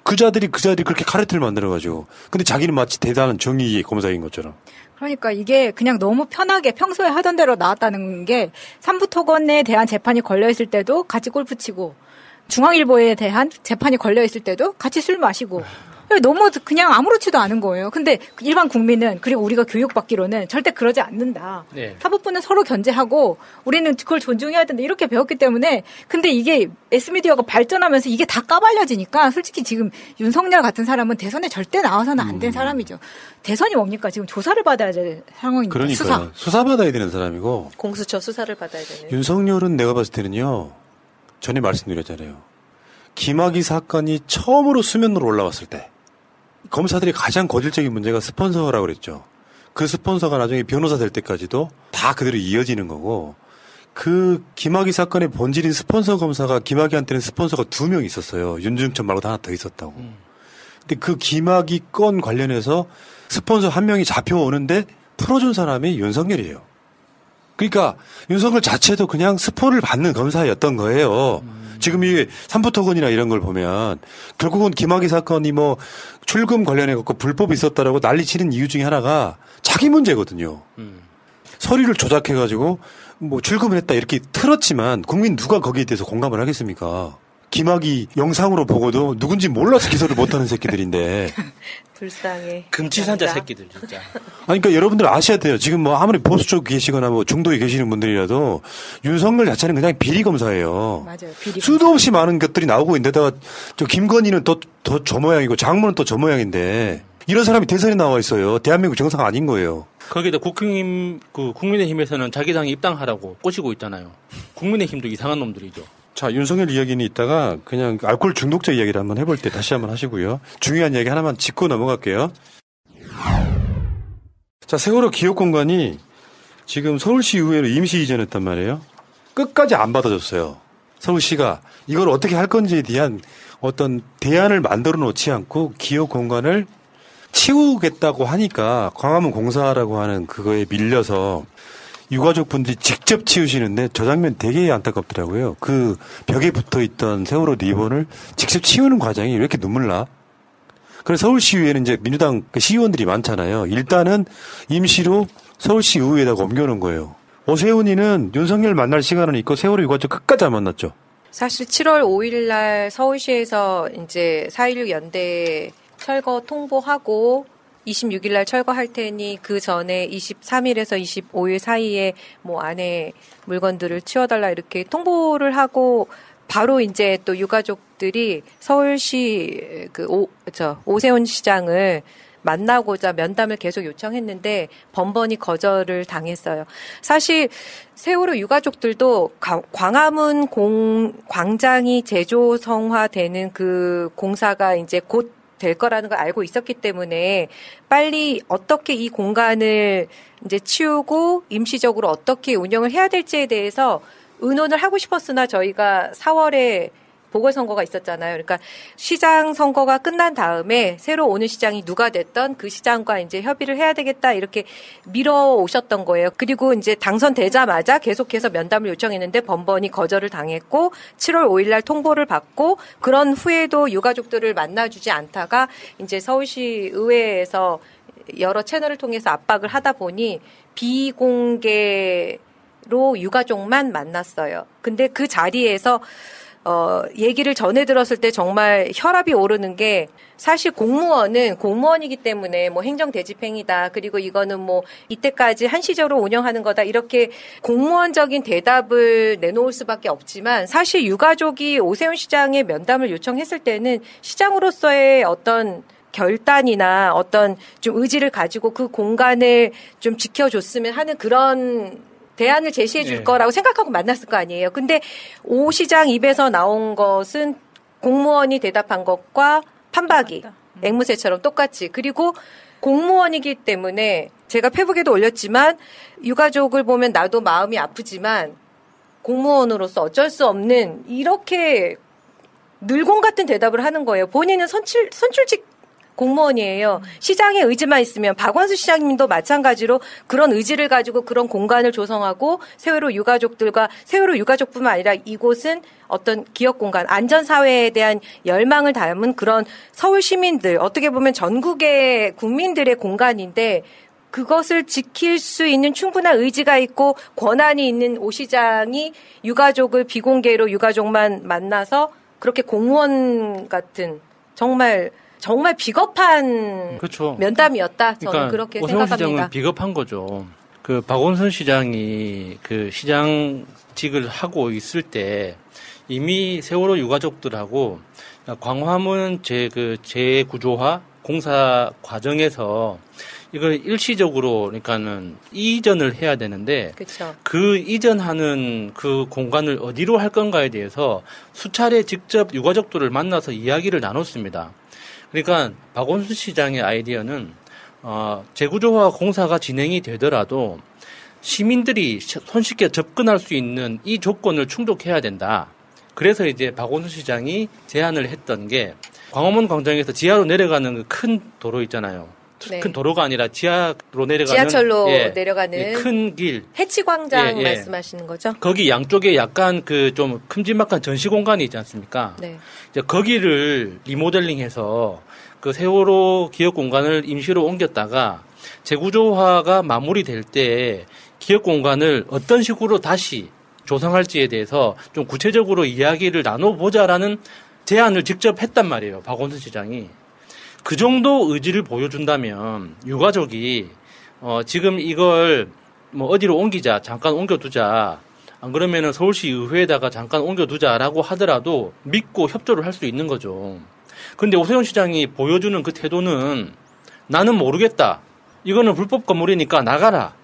그자들이 그자들이 그렇게 카르텔 만들어가지고 근데 자기는 마치 대단한 정의 검사인 것처럼. 그러니까 이게 그냥 너무 편하게 평소에 하던 대로 나왔다는 게 삼부토건에 대한 재판이 걸려 있을 때도 같이 골프 치고 중앙일보에 대한 재판이 걸려 있을 때도 같이 술 마시고 너무 그냥 아무렇지도 않은 거예요. 근데 일반 국민은 그리고 우리가 교육받기로는 절대 그러지 않는다. 네. 사법부는 서로 견제하고 우리는 그걸 존중해야 된다 이렇게 배웠기 때문에 근데 이게 S미디어가 발전하면서 이게 다 까발려지니까 솔직히 지금 윤석열 같은 사람은 대선에 절대 나와서는 안 음. 된 사람이죠. 대선이 뭡니까 지금 조사를 받아야 될 상황입니다. 그러니까 수사. 수사. 받아야 되는 사람이고 공수처 수사를 받아야 되는. 윤석열은 내가 봤을 때는요 전에 말씀드렸잖아요. 김학의 사건이 처음으로 수면으로 올라왔을 때 검사들이 가장 거질적인 문제가 스폰서라고 그랬죠. 그 스폰서가 나중에 변호사 될 때까지도 다 그대로 이어지는 거고 그 김학의 사건의 본질인 스폰서 검사가 김학의한테는 스폰서가 두 명 있었어요. 윤중천 말고 하나 더 있었다고. 근데 그 김학의 건 관련해서 스폰서 한 명이 잡혀오는데 풀어준 사람이 윤석열이에요. 그러니까 윤석열 자체도 그냥 스폰을 받는 검사였던 거예요. 지금 이 삼부토건이나 이런 걸 보면 결국은 김학의 사건이 뭐 출금 관련해 갖고 불법이 있었다라고 난리 치는 이유 중에 하나가 자기 문제거든요. 서류를 조작해 가지고 뭐 출금을 했다 이렇게 틀었지만 국민 누가 거기에 대해서 공감을 하겠습니까? 김학의 영상으로 보고도 누군지 몰라서 기소를 못하는 새끼들인데 불쌍해. 금치산자 새끼들 진짜. 아니, 그러니까 여러분들 아셔야 돼요. 지금 뭐 아무리 보수 쪽 계시거나 뭐 중도에 계시는 분들이라도 윤석열 자체는 그냥 비리 검사예요. 맞아요. 비리. 수도 없이 많은 것들이 나오고 있는데다가 저 김건희는 또더 저 모양이고 장모는 또 저 모양인데 이런 사람이 대선에 나와 있어요. 대한민국 정상 아닌 거예요. 거기다 국힘 그 국민의힘에서는 자기 당에 입당하라고 꼬시고 있잖아요. 국민의힘도 이상한 놈들이죠. 자, 윤석열 이야기는 이따가 그냥 알코올 중독자 이야기를 한번 해볼 때 다시 한번 하시고요. 중요한 이야기 하나만 짚고 넘어갈게요. 자, 세월호 기업 공간이 지금 서울시 의회로 임시 이전했단 말이에요. 끝까지 안 받아줬어요. 서울시가 이걸 어떻게 할 건지에 대한 어떤 대안을 만들어 놓지 않고 기업 공간을 치우겠다고 하니까 광화문 공사라고 하는 그거에 밀려서 유가족 분들이 직접 치우시는데 저 장면 되게 안타깝더라고요. 그 벽에 붙어 있던 세월호 리본을 직접 치우는 과정이 왜 이렇게 눈물 나? 그래서 서울시의회는 이제 민주당 그 시의원들이 많잖아요. 일단은 임시로 서울시 의회에다가 옮겨놓은 거예요. 오세훈이는 윤석열 만날 시간은 있고 세월호 유가족 끝까지 안 만났죠. 사실 7월 5일 날 서울시에서 이제 4.16 연대 철거 통보하고 26일 날 철거할 테니 그 전에 23일에서 25일 사이에 뭐 안에 물건들을 치워달라 이렇게 통보를 하고 바로 이제 또 유가족들이 서울시 그 오, 저 오세훈 시장을 만나고자 면담을 계속 요청했는데 번번이 거절을 당했어요. 사실 세월호 유가족들도 가- 광화문 공 광장이 재조성화되는 그 공사가 이제 곧 될 거라는 걸 알고 있었기 때문에 빨리 어떻게 이 공간을 이제 치우고 임시적으로 어떻게 운영을 해야 될지에 대해서 의논을 하고 싶었으나 저희가 4월에 보궐선거가 있었잖아요. 그러니까 시장 선거가 끝난 다음에 새로 오는 시장이 누가 됐던 그 시장과 이제 협의를 해야 되겠다 이렇게 밀어 오셨던 거예요. 그리고 이제 당선되자마자 계속해서 면담을 요청했는데 번번이 거절을 당했고 7월 5일 날 통보를 받고 그런 후에도 유가족들을 만나 주지 않다가 이제 서울시 의회에서 여러 채널을 통해서 압박을 하다 보니 비공개로 유가족만 만났어요. 근데 그 자리에서 어, 얘기를 전해 들었을 때 정말 혈압이 오르는 게 사실 공무원은 공무원이기 때문에 뭐 행정 대집행이다. 그리고 이거는 뭐 이때까지 한시적으로 운영하는 거다. 이렇게 공무원적인 대답을 내놓을 수밖에 없지만 사실 유가족이 오세훈 시장의 면담을 요청했을 때는 시장으로서의 어떤 결단이나 어떤 좀 의지를 가지고 그 공간을 좀 지켜줬으면 하는 그런 대안을 제시해 줄 네. 거라고 생각하고 만났을 거 아니에요. 근데 오 시장 입에서 나온 것은 공무원이 대답한 것과 판박이 앵무새처럼 똑같이 그리고 공무원이기 때문에 제가 페북에도 올렸지만 유가족을 보면 나도 마음이 아프지만 공무원으로서 어쩔 수 없는 이렇게 늘공 같은 대답을 하는 거예요. 본인은 선출 선출직 공무원이에요. 시장의 의지만 있으면 박원수 시장님도 마찬가지로 그런 의지를 가지고 그런 공간을 조성하고 세월호 유가족들과 세월호 유가족뿐만 아니라 이곳은 어떤 기업 공간, 안전 사회에 대한 열망을 담은 그런 서울 시민들 어떻게 보면 전국의 국민들의 공간인데 그것을 지킬 수 있는 충분한 의지가 있고 권한이 있는 오 시장이 유가족을 비공개로 유가족만 만나서 그렇게 공무원 같은 정말 정말 비겁한 그렇죠. 면담이었다. 저는 그러니까 그렇게 오세훈 생각합니다. 시장은 비겁한 거죠. 그 박원순 시장이 그 시장직을 하고 있을 때 이미 세월호 유가족들하고 광화문 재그 재구조화 공사 과정에서 이걸 일시적으로 그러니까는 이전을 해야 되는데 그렇죠. 그 이전하는 그 공간을 어디로 할 건가에 대해서 수차례 직접 유가족들을 만나서 이야기를 나눴습니다. 그러니까 박원순 시장의 아이디어는 어, 재구조화 공사가 진행이 되더라도 시민들이 시- 손쉽게 접근할 수 있는 이 조건을 충족해야 된다. 그래서 이제 박원순 시장이 제안을 했던 게 광화문 광장에서 지하로 내려가는 그 큰 도로 있잖아요. 네. 큰 도로가 아니라 지하로 내려가는 지하철로 예, 내려가는 예, 큰 길. 해치광장 예, 예. 말씀하시는 거죠? 거기 양쪽에 약간 그 좀 큼지막한 전시 공간이 있지 않습니까? 네. 이제 거기를 리모델링해서 그 세월호 기업 공간을 임시로 옮겼다가 재구조화가 마무리될 때 기업 공간을 어떤 식으로 다시 조성할지에 대해서 좀 구체적으로 이야기를 나눠보자라는 제안을 직접 했단 말이에요. 박원순 시장이. 그 정도 의지를 보여준다면 유가족이 어, 지금 이걸 뭐 어디로 옮기자 잠깐 옮겨두자 안 그러면은 서울시 의회에다가 잠깐 옮겨두자라고 하더라도 믿고 협조를 할 수 있는 거죠. 근데 오세훈 시장이 보여주는 그 태도는 나는 모르겠다. 이거는 불법 건물이니까 나가라.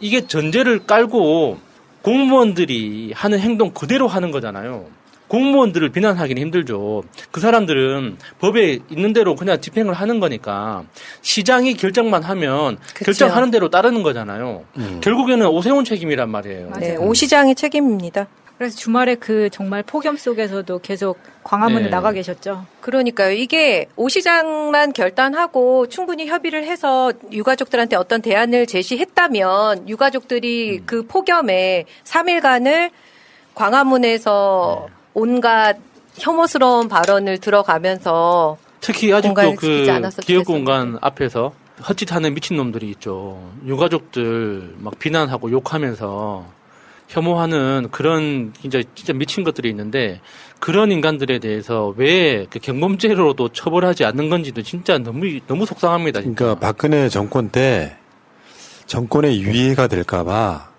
이게 전제를 깔고 공무원들이 하는 행동 그대로 하는 거잖아요. 공무원들을 비난하기는 힘들죠. 그 사람들은 법에 있는 대로 그냥 집행을 하는 거니까 시장이 결정만 하면 결정하는 대로 따르는 거잖아요. 결국에는 오세훈 책임이란 말이에요. 네, 오 시장의 책임입니다. 그래서 주말에 그 정말 폭염 속에서도 계속 광화문에 네. 나가 계셨죠. 그러니까요. 이게 오 시장만 결단하고 충분히 협의를 해서 유가족들한테 어떤 대안을 제시했다면 유가족들이 그 폭염에 3일간을 광화문에서 온갖 혐오스러운 발언을 들어가면서 특히 아직도 그 기업. 공간 앞에서 헛짓하는 미친놈들이 있죠. 유가족들 막 비난하고 욕하면서 혐오하는 그런 진짜 진짜 미친 것들이 있는데 그런 인간들에 대해서 왜 그 경범죄로도 처벌하지 않는 건지도 진짜 너무 너무 속상합니다. 진짜. 그러니까 박근혜 정권 때 정권의 유예가 될까봐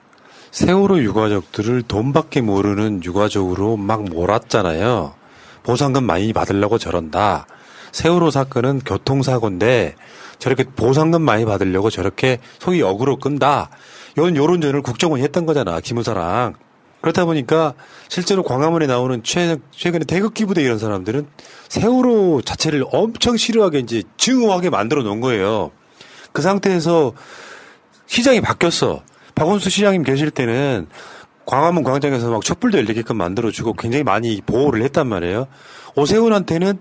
세월호 유가족들을 돈밖에 모르는 유가족으로 막 몰았잖아요. 보상금 많이 받으려고 저런다. 세월호 사건은 교통사고인데 저렇게 보상금 많이 받으려고 저렇게 소위 역으로 끈다. 이런 요론전을 국정원이 했던 거잖아. 기무사랑. 그렇다 보니까 실제로 광화문에 나오는 최, 최근에 태극기 부대 이런 사람들은 세월호 자체를 엄청 싫어하게 이제 증오하게 만들어 놓은 거예요. 그 상태에서 시장이 바뀌었어. 박원수 시장님 계실 때는 광화문 광장에서 막 촛불도 열리게끔 만들어주고 굉장히 많이 보호를 했단 말이에요. 오세훈한테는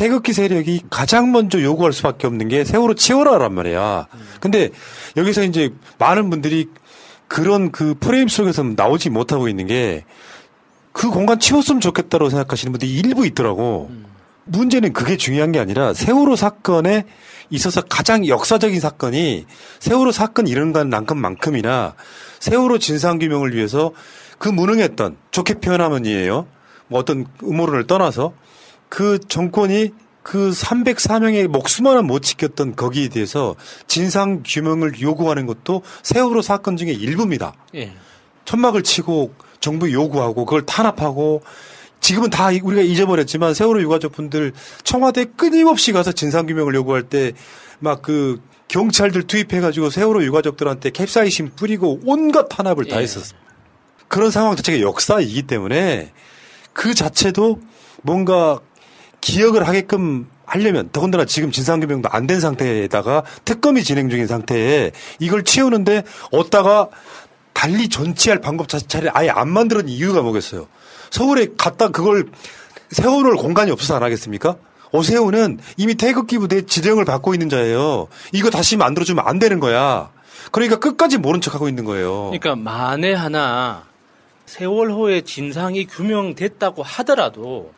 태극기 세력이 가장 먼저 요구할 수밖에 없는 게 세월호 치워라란 말이야. 근데 여기서 이제 많은 분들이 그런 그 프레임 속에서 나오지 못하고 있는 게 그 공간 치웠으면 좋겠다고 생각하시는 분들이 일부 있더라고. 문제는 그게 중요한 게 아니라 세월호 사건에 있어서 가장 역사적인 사건이 세월호 사건 일어난 만큼만큼이나 세월호 진상규명을 위해서 그 무능했던 좋게 표현하면이에요. 뭐 어떤 음모론을 떠나서 그 정권이 그 304명의 목숨 하나 못 지켰던 거기에 대해서 진상 규명을 요구하는 것도 세월호 사건 중에 일부입니다. 예. 천막을 치고 정부 요구하고 그걸 탄압하고 지금은 다 우리가 잊어버렸지만 세월호 유가족분들 청와대 끊임없이 가서 진상 규명을 요구할 때 막 그 경찰들 투입해가지고 세월호 유가족들한테 캡사이신 뿌리고 온갖 탄압을 다 예. 했었습니다. 그런 상황 자체가 역사이기 때문에 그 자체도 뭔가 기억을 하게끔 하려면 더군다나 지금 진상규명도 안 된 상태에다가 특검이 진행 중인 상태에 이걸 치우는데 어디다가 달리 존치할 방법 자체를 아예 안 만드는 이유가 뭐겠어요? 서울에 갔다 그걸 세워놓을 공간이 없어서 안 하겠습니까? 오세훈은 이미 태극기 부대 지령을 받고 있는 자예요. 이거 다시 만들어주면 안 되는 거야. 그러니까 끝까지 모른 척하고 있는 거예요. 그러니까 만에 하나 세월호의 진상이 규명됐다고 하더라도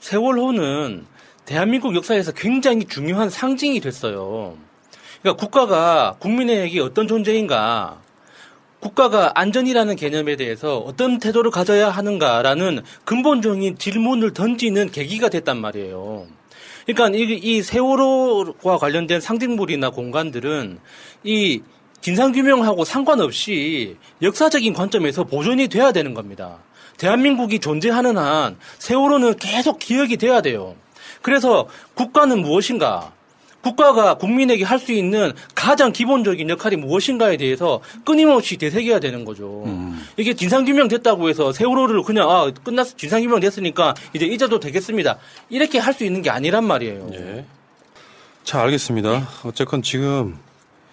세월호는 대한민국 역사에서 굉장히 중요한 상징이 됐어요. 그러니까 국가가 국민에게 어떤 존재인가, 국가가 안전이라는 개념에 대해서 어떤 태도를 가져야 하는가라는 근본적인 질문을 던지는 계기가 됐단 말이에요. 그러니까 이, 이 세월호와 관련된 상징물이나 공간들은 이 진상규명하고 상관없이 역사적인 관점에서 보존이 돼야 되는 겁니다. 대한민국이 존재하는 한 세월호는 계속 기억이 돼야 돼요. 그래서 국가는 무엇인가? 국가가 국민에게 할 수 있는 가장 기본적인 역할이 무엇인가에 대해서 끊임없이 되새겨야 되는 거죠. 이게 진상규명 됐다고 해서 세월호를 그냥 아 끝났어 진상규명 됐으니까 이제 잊어도 되겠습니다. 이렇게 할 수 있는 게 아니란 말이에요. 자, 알겠습니다. 어쨌건 지금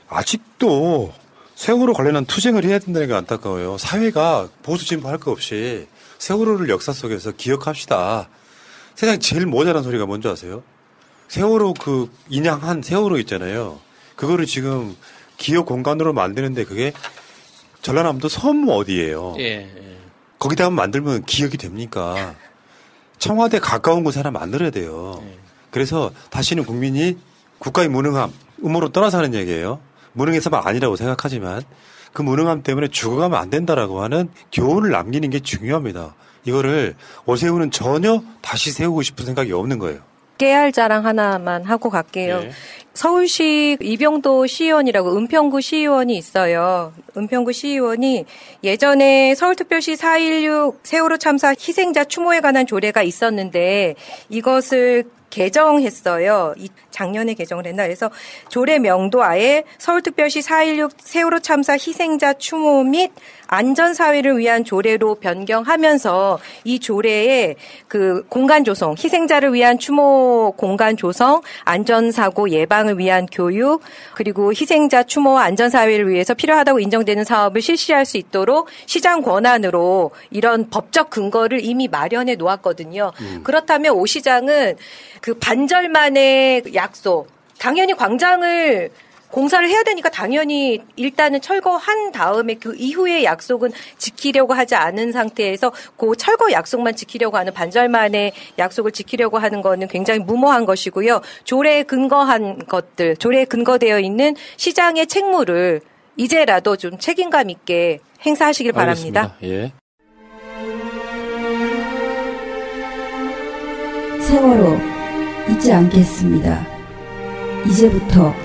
아직도 세월호 관련한 투쟁을 해야 된다는 게 안타까워요. 사회가 보수 진보할 거 없이 세월호를 역사 속에서 기억합시다. 세상에 제일 모자란 소리가 뭔지 아세요? 세월호 그 인양한 세월호 있잖아요. 그거를 지금 기억 공간으로 만드는데 그게 전라남도 섬 어디예요? 예, 예. 거기다 만들면 기억이 됩니까? 청와대 가까운 곳에 하나 만들어야 돼요. 그래서 다시는 국민이 국가의 무능함, 음모로 떠나서 하는 얘기예요. 무능해서만 아니라고 생각하지만 그 무능함 때문에 죽어가면 안 된다라고 하는 교훈을 남기는 게 중요합니다. 이거를 오세훈은 전혀 다시 세우고 싶은 생각이 없는 거예요. 깨알 자랑 하나만 하고 갈게요. 네. 서울시 이병도 시의원이라고 은평구 시의원이 있어요. 은평구 시의원이 예전에 서울특별시 4.16 세월호 참사 희생자 추모에 관한 조례가 있었는데 이것을 개정했어요. 이 작년에 개정을 했나 그래서 조례 명도 아예 서울특별시 4.16 세월호 참사 희생자 추모 및 안전사회를 위한 조례로 변경하면서 이 조례에 그 공간 조성, 희생자를 위한 추모 공간 조성, 안전사고 예방을 위한 교육, 그리고 희생자 추모 안전사회를 위해서 필요하다고 인정되는 사업을 실시할 수 있도록 시장 권한으로 이런 법적 근거를 이미 마련해 놓았거든요. 그렇다면 오 시장은 그 반절만의 약속, 당연히 광장을 공사를 해야 되니까 당연히 일단은 철거한 다음에 그 이후의 약속은 지키려고 하지 않은 상태에서 그 철거 약속만 지키려고 하는 반절만의 약속을 지키려고 하는 거는 굉장히 무모한 것이고요. 조례에 근거한 것들, 조례에 근거되어 있는 시장의 책무를 이제라도 좀 책임감 있게 행사하시길 바랍니다. 예. 세월호 잊지 않겠습니다. 이제부터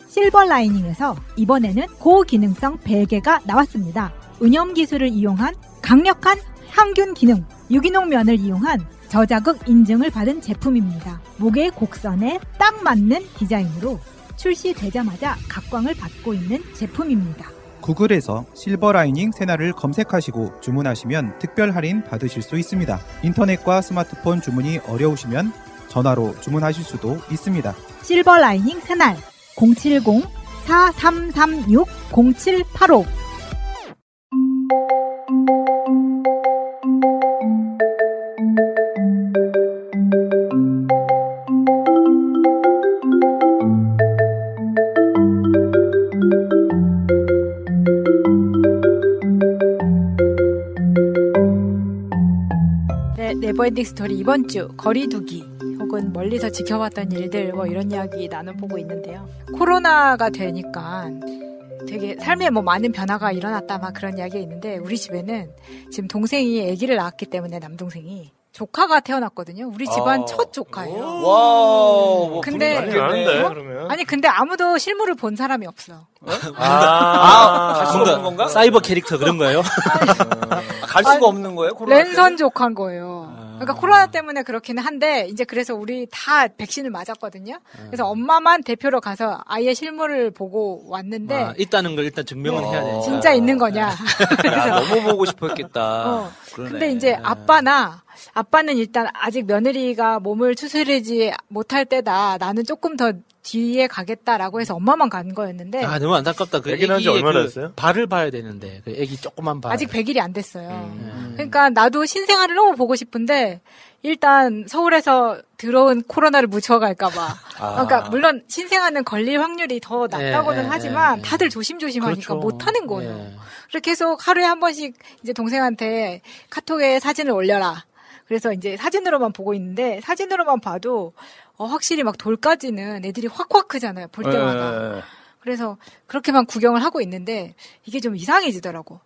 실버 라이닝에서 이번에는 고기능성 베개가 나왔습니다. 은염 기술을 이용한 강력한 항균 기능, 유기농 면을 이용한 저자극 인증을 받은 제품입니다. 목의 곡선에 딱 맞는 디자인으로 출시되자마자 각광을 받고 있는 제품입니다. 구글에서 실버 라이닝 세나를 검색하시고 주문하시면 특별 할인 받으실 수 있습니다. 인터넷과 스마트폰 주문이 어려우시면 전화로 주문하실 수도 있습니다. 실버 라이닝 새날 070-4336-0785 네, never ending story 이번 주 거리두기 혹은 멀리서 지켜봤던 일들 뭐 이런 이야기 나눠보고 있는데요. 코로나가 되니까 되게 삶에 뭐 많은 변화가 일어났다 막 그런 이야기가 있는데 우리 집에는 지금 동생이 아기를 낳았기 때문에 남동생이 조카가 태어났거든요. 우리 집안 아. 첫 조카예요. wow. 뭐 근데 나는데 어? 아니 근데 아무도 실물을 본 사람이 없어. 아, 갈 수가 없는 건가? 사이버 캐릭터 그런 거예요? 갈 수가 없는 거예요? 코로나 랜선 족한 거예요. 그러니까 코로나 때문에 그렇기는 한데 이제 그래서 우리 다 백신을 맞았거든요. 그래서 엄마만 대표로 가서 아이의 실물을 보고 왔는데 아, 있다는 걸 일단 증명을 해야 돼. 진짜 있는 거냐. 야, 너무 보고 싶었겠다. 어. 근데 이제 아빠나 아빠는 일단 아직 며느리가 몸을 추스르지 못할 때다. 나는 조금 더 뒤에 가겠다라고 해서 엄마만 간 거였는데 아 너무 안타깝다. 그 애기는 한지 애기의 얼마나 그 됐어요? 발을 봐야 되는데 그 애기 조그만 발. 아직 100일이 안 됐어요. 음. 그러니까 나도 신생아를 너무 보고 싶은데 일단 서울에서 들어온 코로나를 묻혀갈까봐. 아. 그러니까 물론 신생아는 걸릴 확률이 더 낮다고는 예, 예, 하지만 예. 다들 조심조심하니까 그렇죠. 못하는 거예요. 예. 그래서 계속 하루에 한 번씩 이제 동생한테 카톡에 사진을 올려라. 그래서 이제 사진으로만 보고 있는데 사진으로만 봐도 어, 확실히 막 돌까지는 애들이 확확 크잖아요. 볼 때마다. 예. 그래서 그렇게만 구경을 하고 있는데 이게 좀 이상해지더라고.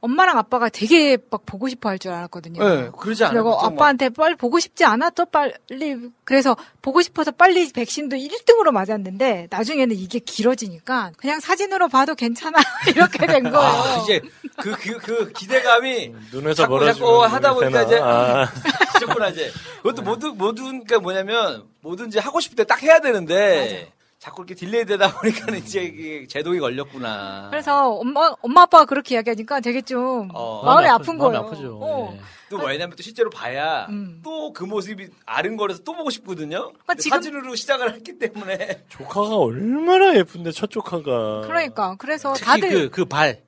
엄마랑 아빠가 되게 막 보고 싶어 할 줄 알았거든요. 예, 그러지 않아요? 그리고 아빠한테 빨리 보고 싶지 않았더 빨리 그래서 보고 싶어서 빨리 백신도 1등으로 맞았는데 나중에는 이게 길어지니까 그냥 사진으로 봐도 괜찮아 이렇게 된 거예요. 아, 이제 그, 그, 그 기대감이 눈에서 자꾸 자꾸 하다 보니까? 이제 아. 자꾸나 이제 그것도 모든 모든 게 뭐냐면 뭐든지 하고 싶을 때 딱 해야 되는데 자꾸 이렇게 delay 되다 보니까 이제 이게 제동이 걸렸구나. 그래서 엄마 엄마 아빠가 그렇게 이야기하니까 되게 좀 어. 마음이 마음이 아픈 아프- 거예요. 마음이 아프죠. 어. 네. 또 왜냐면 또 실제로 봐야 음. 또 그 모습이 아른거려서 또 보고 싶거든요. 그러니까 지금- 사진으로 시작을 했기 때문에 조카가 얼마나 예쁜데 첫 조카가. 그러니까 그래서 특히 다들 그, 그 발.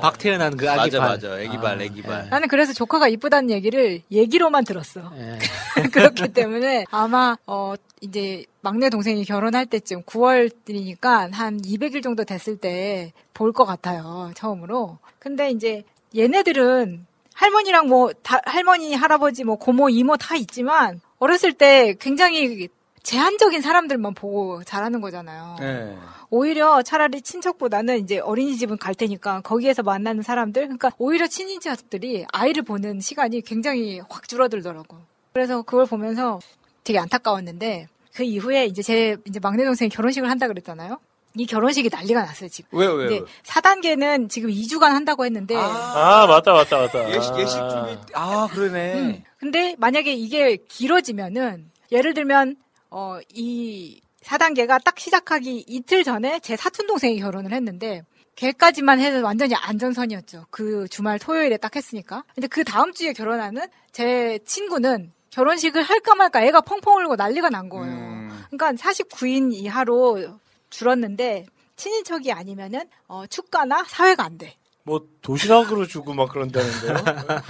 박 태어난 그 아기 맞아 발. 맞아 애기 발 애기 발. 나는 그래서 조카가 이쁘다는 얘기를 얘기로만 들었어. 예. 그렇기 때문에 아마 어 이제 막내 동생이 결혼할 때쯤 9월이니까 한 200일 정도 됐을 때 볼 것 같아요. 처음으로. 근데 이제 얘네들은 할머니랑 뭐 다, 할머니, 할아버지, 뭐 고모, 이모 다 있지만 어렸을 때 굉장히 제한적인 사람들만 보고 자라는 거잖아요. 네. 오히려 차라리 친척보다는 이제 어린이집은 갈 테니까 거기에서 만나는 사람들, 그러니까 오히려 친인척들이 아이를 보는 시간이 굉장히 확 줄어들더라고. 그래서 그걸 보면서 되게 안타까웠는데 그 이후에 이제 제 이제 막내 동생이 결혼식을 한다 그랬잖아요. 이 결혼식이 난리가 났어요 지금. 왜요 왜요? 이제 4단계는 지금 2주간 한다고 했는데 아, 맞다, 맞다, 맞다. 예식 예식 준비 아 그러네. 음. 근데 만약에 이게 길어지면은 예를 들면 어 이 4단계가 딱 시작하기 이틀 전에 제 사촌 동생이 결혼을 했는데 걔까지만 해도 완전히 안전선이었죠. 그 주말 토요일에 딱 했으니까. 근데 그 다음 주에 결혼하는 제 친구는 결혼식을 할까 말까 애가 펑펑 울고 난리가 난 거예요. 음. 그러니까 49인 이하로 줄었는데 친인척이 아니면은 어 축가나 사회가 안 돼. 뭐 도시락으로 주고 막 그런다는데요.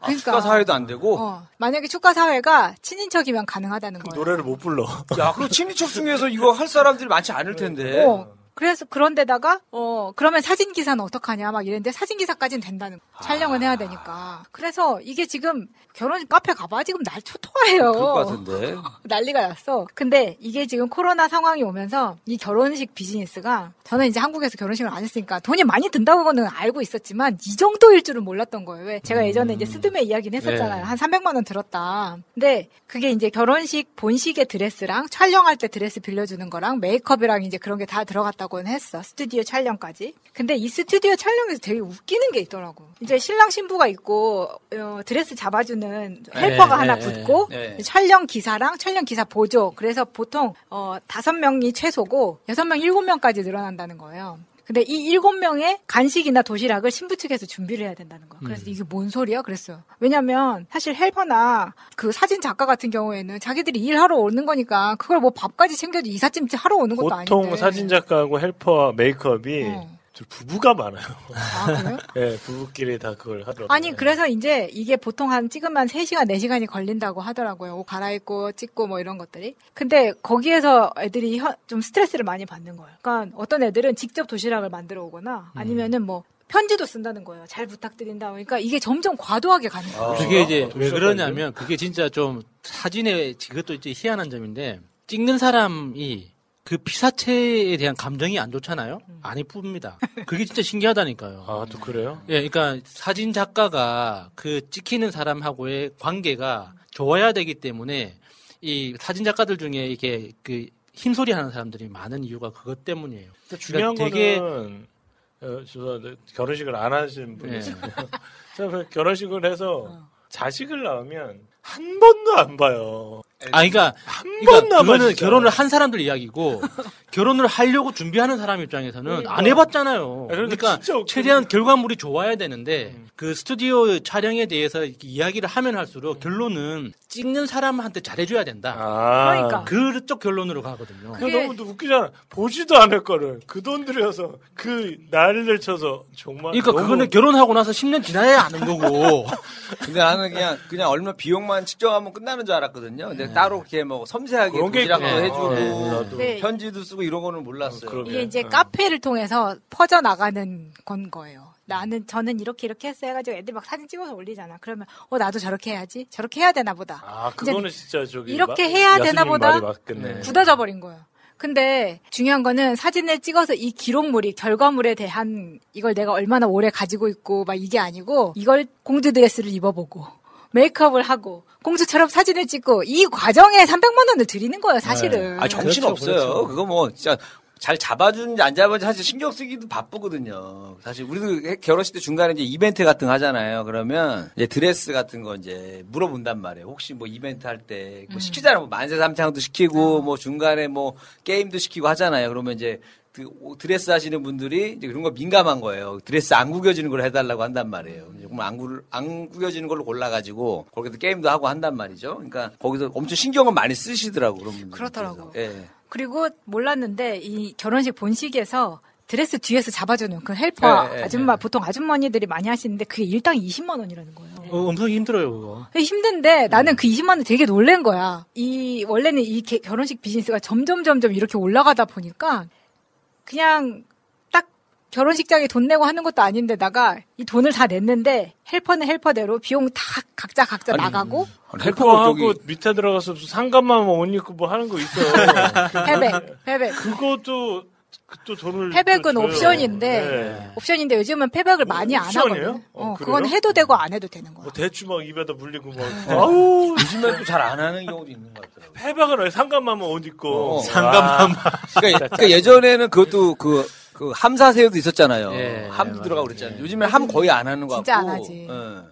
아, 축가 사회도 안 되고. 어, 만약에 축가 사회가 친인척이면 가능하다는 거예요. 노래를 못 불러. 야, 그리고 친인척 중에서 이거 할 사람들이 많지 않을 텐데. 어. 그래서 그런데다가 어 그러면 사진 기사는 어떡하냐 막 이랬는데 사진 기사까지는 된다는 거. 촬영은 해야 되니까. 그래서 이게 지금 결혼식 카페 가봐 지금 날 초토화해요. 그럴 같은데. 난리가 났어. 근데 이게 지금 코로나 상황이 오면서 이 결혼식 비즈니스가 저는 이제 한국에서 결혼식을 안 했으니까 돈이 많이 든다고는 알고 있었지만 이 정도일 줄은 몰랐던 거예요. 왜 제가 예전에 이제 스드메 이야기는 했었잖아요. 네. 한 300만 원 들었다. 근데 그게 이제 결혼식 본식의 드레스랑 촬영할 때 드레스 빌려주는 거랑 메이크업이랑 이제 그런 게 다 들어갔다고 는 했어. 스튜디오 촬영까지. 근데 이 스튜디오 촬영에서 되게 웃기는 게 있더라고. 이제 신랑 신부가 있고 어, 드레스 잡아주는 helper가 네, 하나 네, 붙고 네. 촬영 기사랑 촬영 기사 보조. 그래서 보통 어 다섯 명이 최소고 여섯 명, 일곱 명까지 늘어난다는 거예요. 근데 이 일곱 명의 간식이나 도시락을 신부 측에서 준비를 해야 된다는 거야. 그래서 이게 뭔 소리야? 그랬어요. 왜냐면 사실 helper나 그 사진 작가 같은 경우에는 자기들이 일하러 오는 거니까 그걸 뭐 밥까지 챙겨도 이삿짐 하러 오는 것도 보통 아닌데. 사진 작가하고 헬퍼와 메이크업이 어. 좀 부부가 많아요. 아, 그래요? 네, 부부끼리 다 그걸 하더라고요. 아니 그래서 이제 이게 보통 한 찍으면 3시간 4시간이 걸린다고 하더라고요. 옷 갈아입고 찍고 뭐 이런 것들이. 근데 거기에서 애들이 혀- 좀 스트레스를 많이 받는 거예요. 그러니까 어떤 애들은 직접 도시락을 만들어 오거나 아니면은 뭐 편지도 쓴다는 거예요. 잘 부탁드린다. 그러니까 이게 점점 과도하게 가는 거예요. 그게 이제 왜 그러냐면 그게 진짜 좀 사진에 그것도 이제 희한한 점인데 찍는 사람이 그 피사체에 대한 감정이 안 좋잖아요. 안 이쁩니다. 그게 진짜 신기하다니까요. 아, 또 그래요? 예, 그러니까 사진 작가가 그 찍히는 사람하고의 관계가 좋아야 되기 때문에 이 사진 작가들 중에 이게 그 흰소리 하는 사람들이 많은 이유가 그것 때문이에요. 근데 중요한 그러니까 되게 거는 어, 저 결혼식을 안 하신 분이 예. 결혼식을 해서 자식을 낳으면 한 번도 안 봐요. 아, 그러니까, 번 그러니까 그거는. 결혼을 한 사람들 이야기고 결혼을 하려고 준비하는 사람 입장에서는 안 해봤잖아요. 그러니까 최대한 결과물이 좋아야 되는데 그 스튜디오 촬영에 대해서 이야기를 하면 할수록 결론은 찍는 사람한테 잘해줘야 된다. 그러니까. 그쪽 결론으로 가거든요. 그거 너무 웃기잖아. 보지도 않을 거를 그 돈 들여서 그 난리를 쳐서 정말. 그러니까 너무- 그거는 결혼하고 나서 10년 지나야 아는 거고. 근데 나는 그냥 그냥 얼마 비용만 측정하면 끝나는 줄 알았거든요. 근데 따로 이렇게 뭐 섬세하게 도시락도. 해주고 네. 네. 편지도 쓰고 이런 거는 몰랐어요. 이게 이제 카페를 통해서 퍼져 나가는 건 거예요. 나는 저는 이렇게 이렇게 했어 해가지고 애들 막 사진 찍어서 올리잖아. 그러면 어 나도 저렇게 해야지. 저렇게 해야 되나 보다. 아, 그거는 진짜 저기. 이렇게 마- 해야 되나 보다. 맞겠네. 굳어져 버린 거예요. 근데 중요한 거는 사진을 찍어서 이 기록물이 결과물에 대한 이걸 내가 얼마나 오래 가지고 있고 막 이게 아니고 이걸 공주 드레스를 입어보고 메이크업을 하고 공주처럼 사진을 찍고 이 과정에 300만 원을 들이는 거예요, 사실은. 아 정신 그렇죠, 없어요. 그렇죠. 그거 뭐 진짜 잘 잡아주는지 안 잡아주는지 사실 신경 쓰기도 바쁘거든요. 사실 우리도 해- 결혼식 때 중간에 이제 이벤트 같은 거 하잖아요. 그러면 이제 드레스 같은 거 이제 물어본단 말이에요. 혹시 뭐 이벤트 할 때뭐 시키잖아요. 뭐 만세 삼창도 시키고 뭐 중간에 뭐 게임도 시키고 하잖아요. 그러면 이제 드레스 하시는 분들이 이제 그런 거 민감한 거예요. 드레스 안 구겨지는 걸 해달라고 한단 말이에요. 정말 안, 구, 안 구겨지는 걸로 골라가지고 거기서 게임도 하고 한단 말이죠. 그러니까 거기서 엄청 신경을 많이 쓰시더라고 그런 분들. 그렇더라고. 예. 그리고 몰랐는데 이 결혼식 본식에서 드레스 뒤에서 잡아주는 그 helper 네, 네, 아줌마 보통 아주머니들이 많이 하시는데 그게 일당 20만 원이라는 거예요. 어, 엄청 힘들어요, 그거. 힘든데 나는 그 20만 원 되게 놀란 거야. 이 원래는 이 개- 결혼식 비즈니스가 점점 점점 이렇게 올라가다 보니까 그냥 딱 결혼식장에 돈 내고 하는 것도 아닌데다가 이 돈을 다 냈는데 helper는 helper대로 비용 다 각자 각자 나가고 헬퍼하고 밑에 들어가서 무슨 상관만 옷 입고 뭐 하는 거 있어. 패백 패백 그것도 그 또 돈을 패백은 또 줘요. 옵션인데 네. 옵션인데 요즘은 패백을 많이 안 옵션이에요? 하거든. 어, 어? 그건 해도 되고 안 해도 되는 거야. 뭐 대추 막 입에다 물리고 막. 네. 아우 요즘엔 또잘 안 하는 경우도 있는 것 같아요. 패백은 왜 상관만 옷 입고. 어. 상관만. 그러니까, 그러니까 예전에는 그것도 그, 그 함사새우도 있었잖아요. 예, 함도 들어가고 그랬잖아요. 요즘엔 함 거의 안 하는 것 같고. 진짜 안 하지. 예.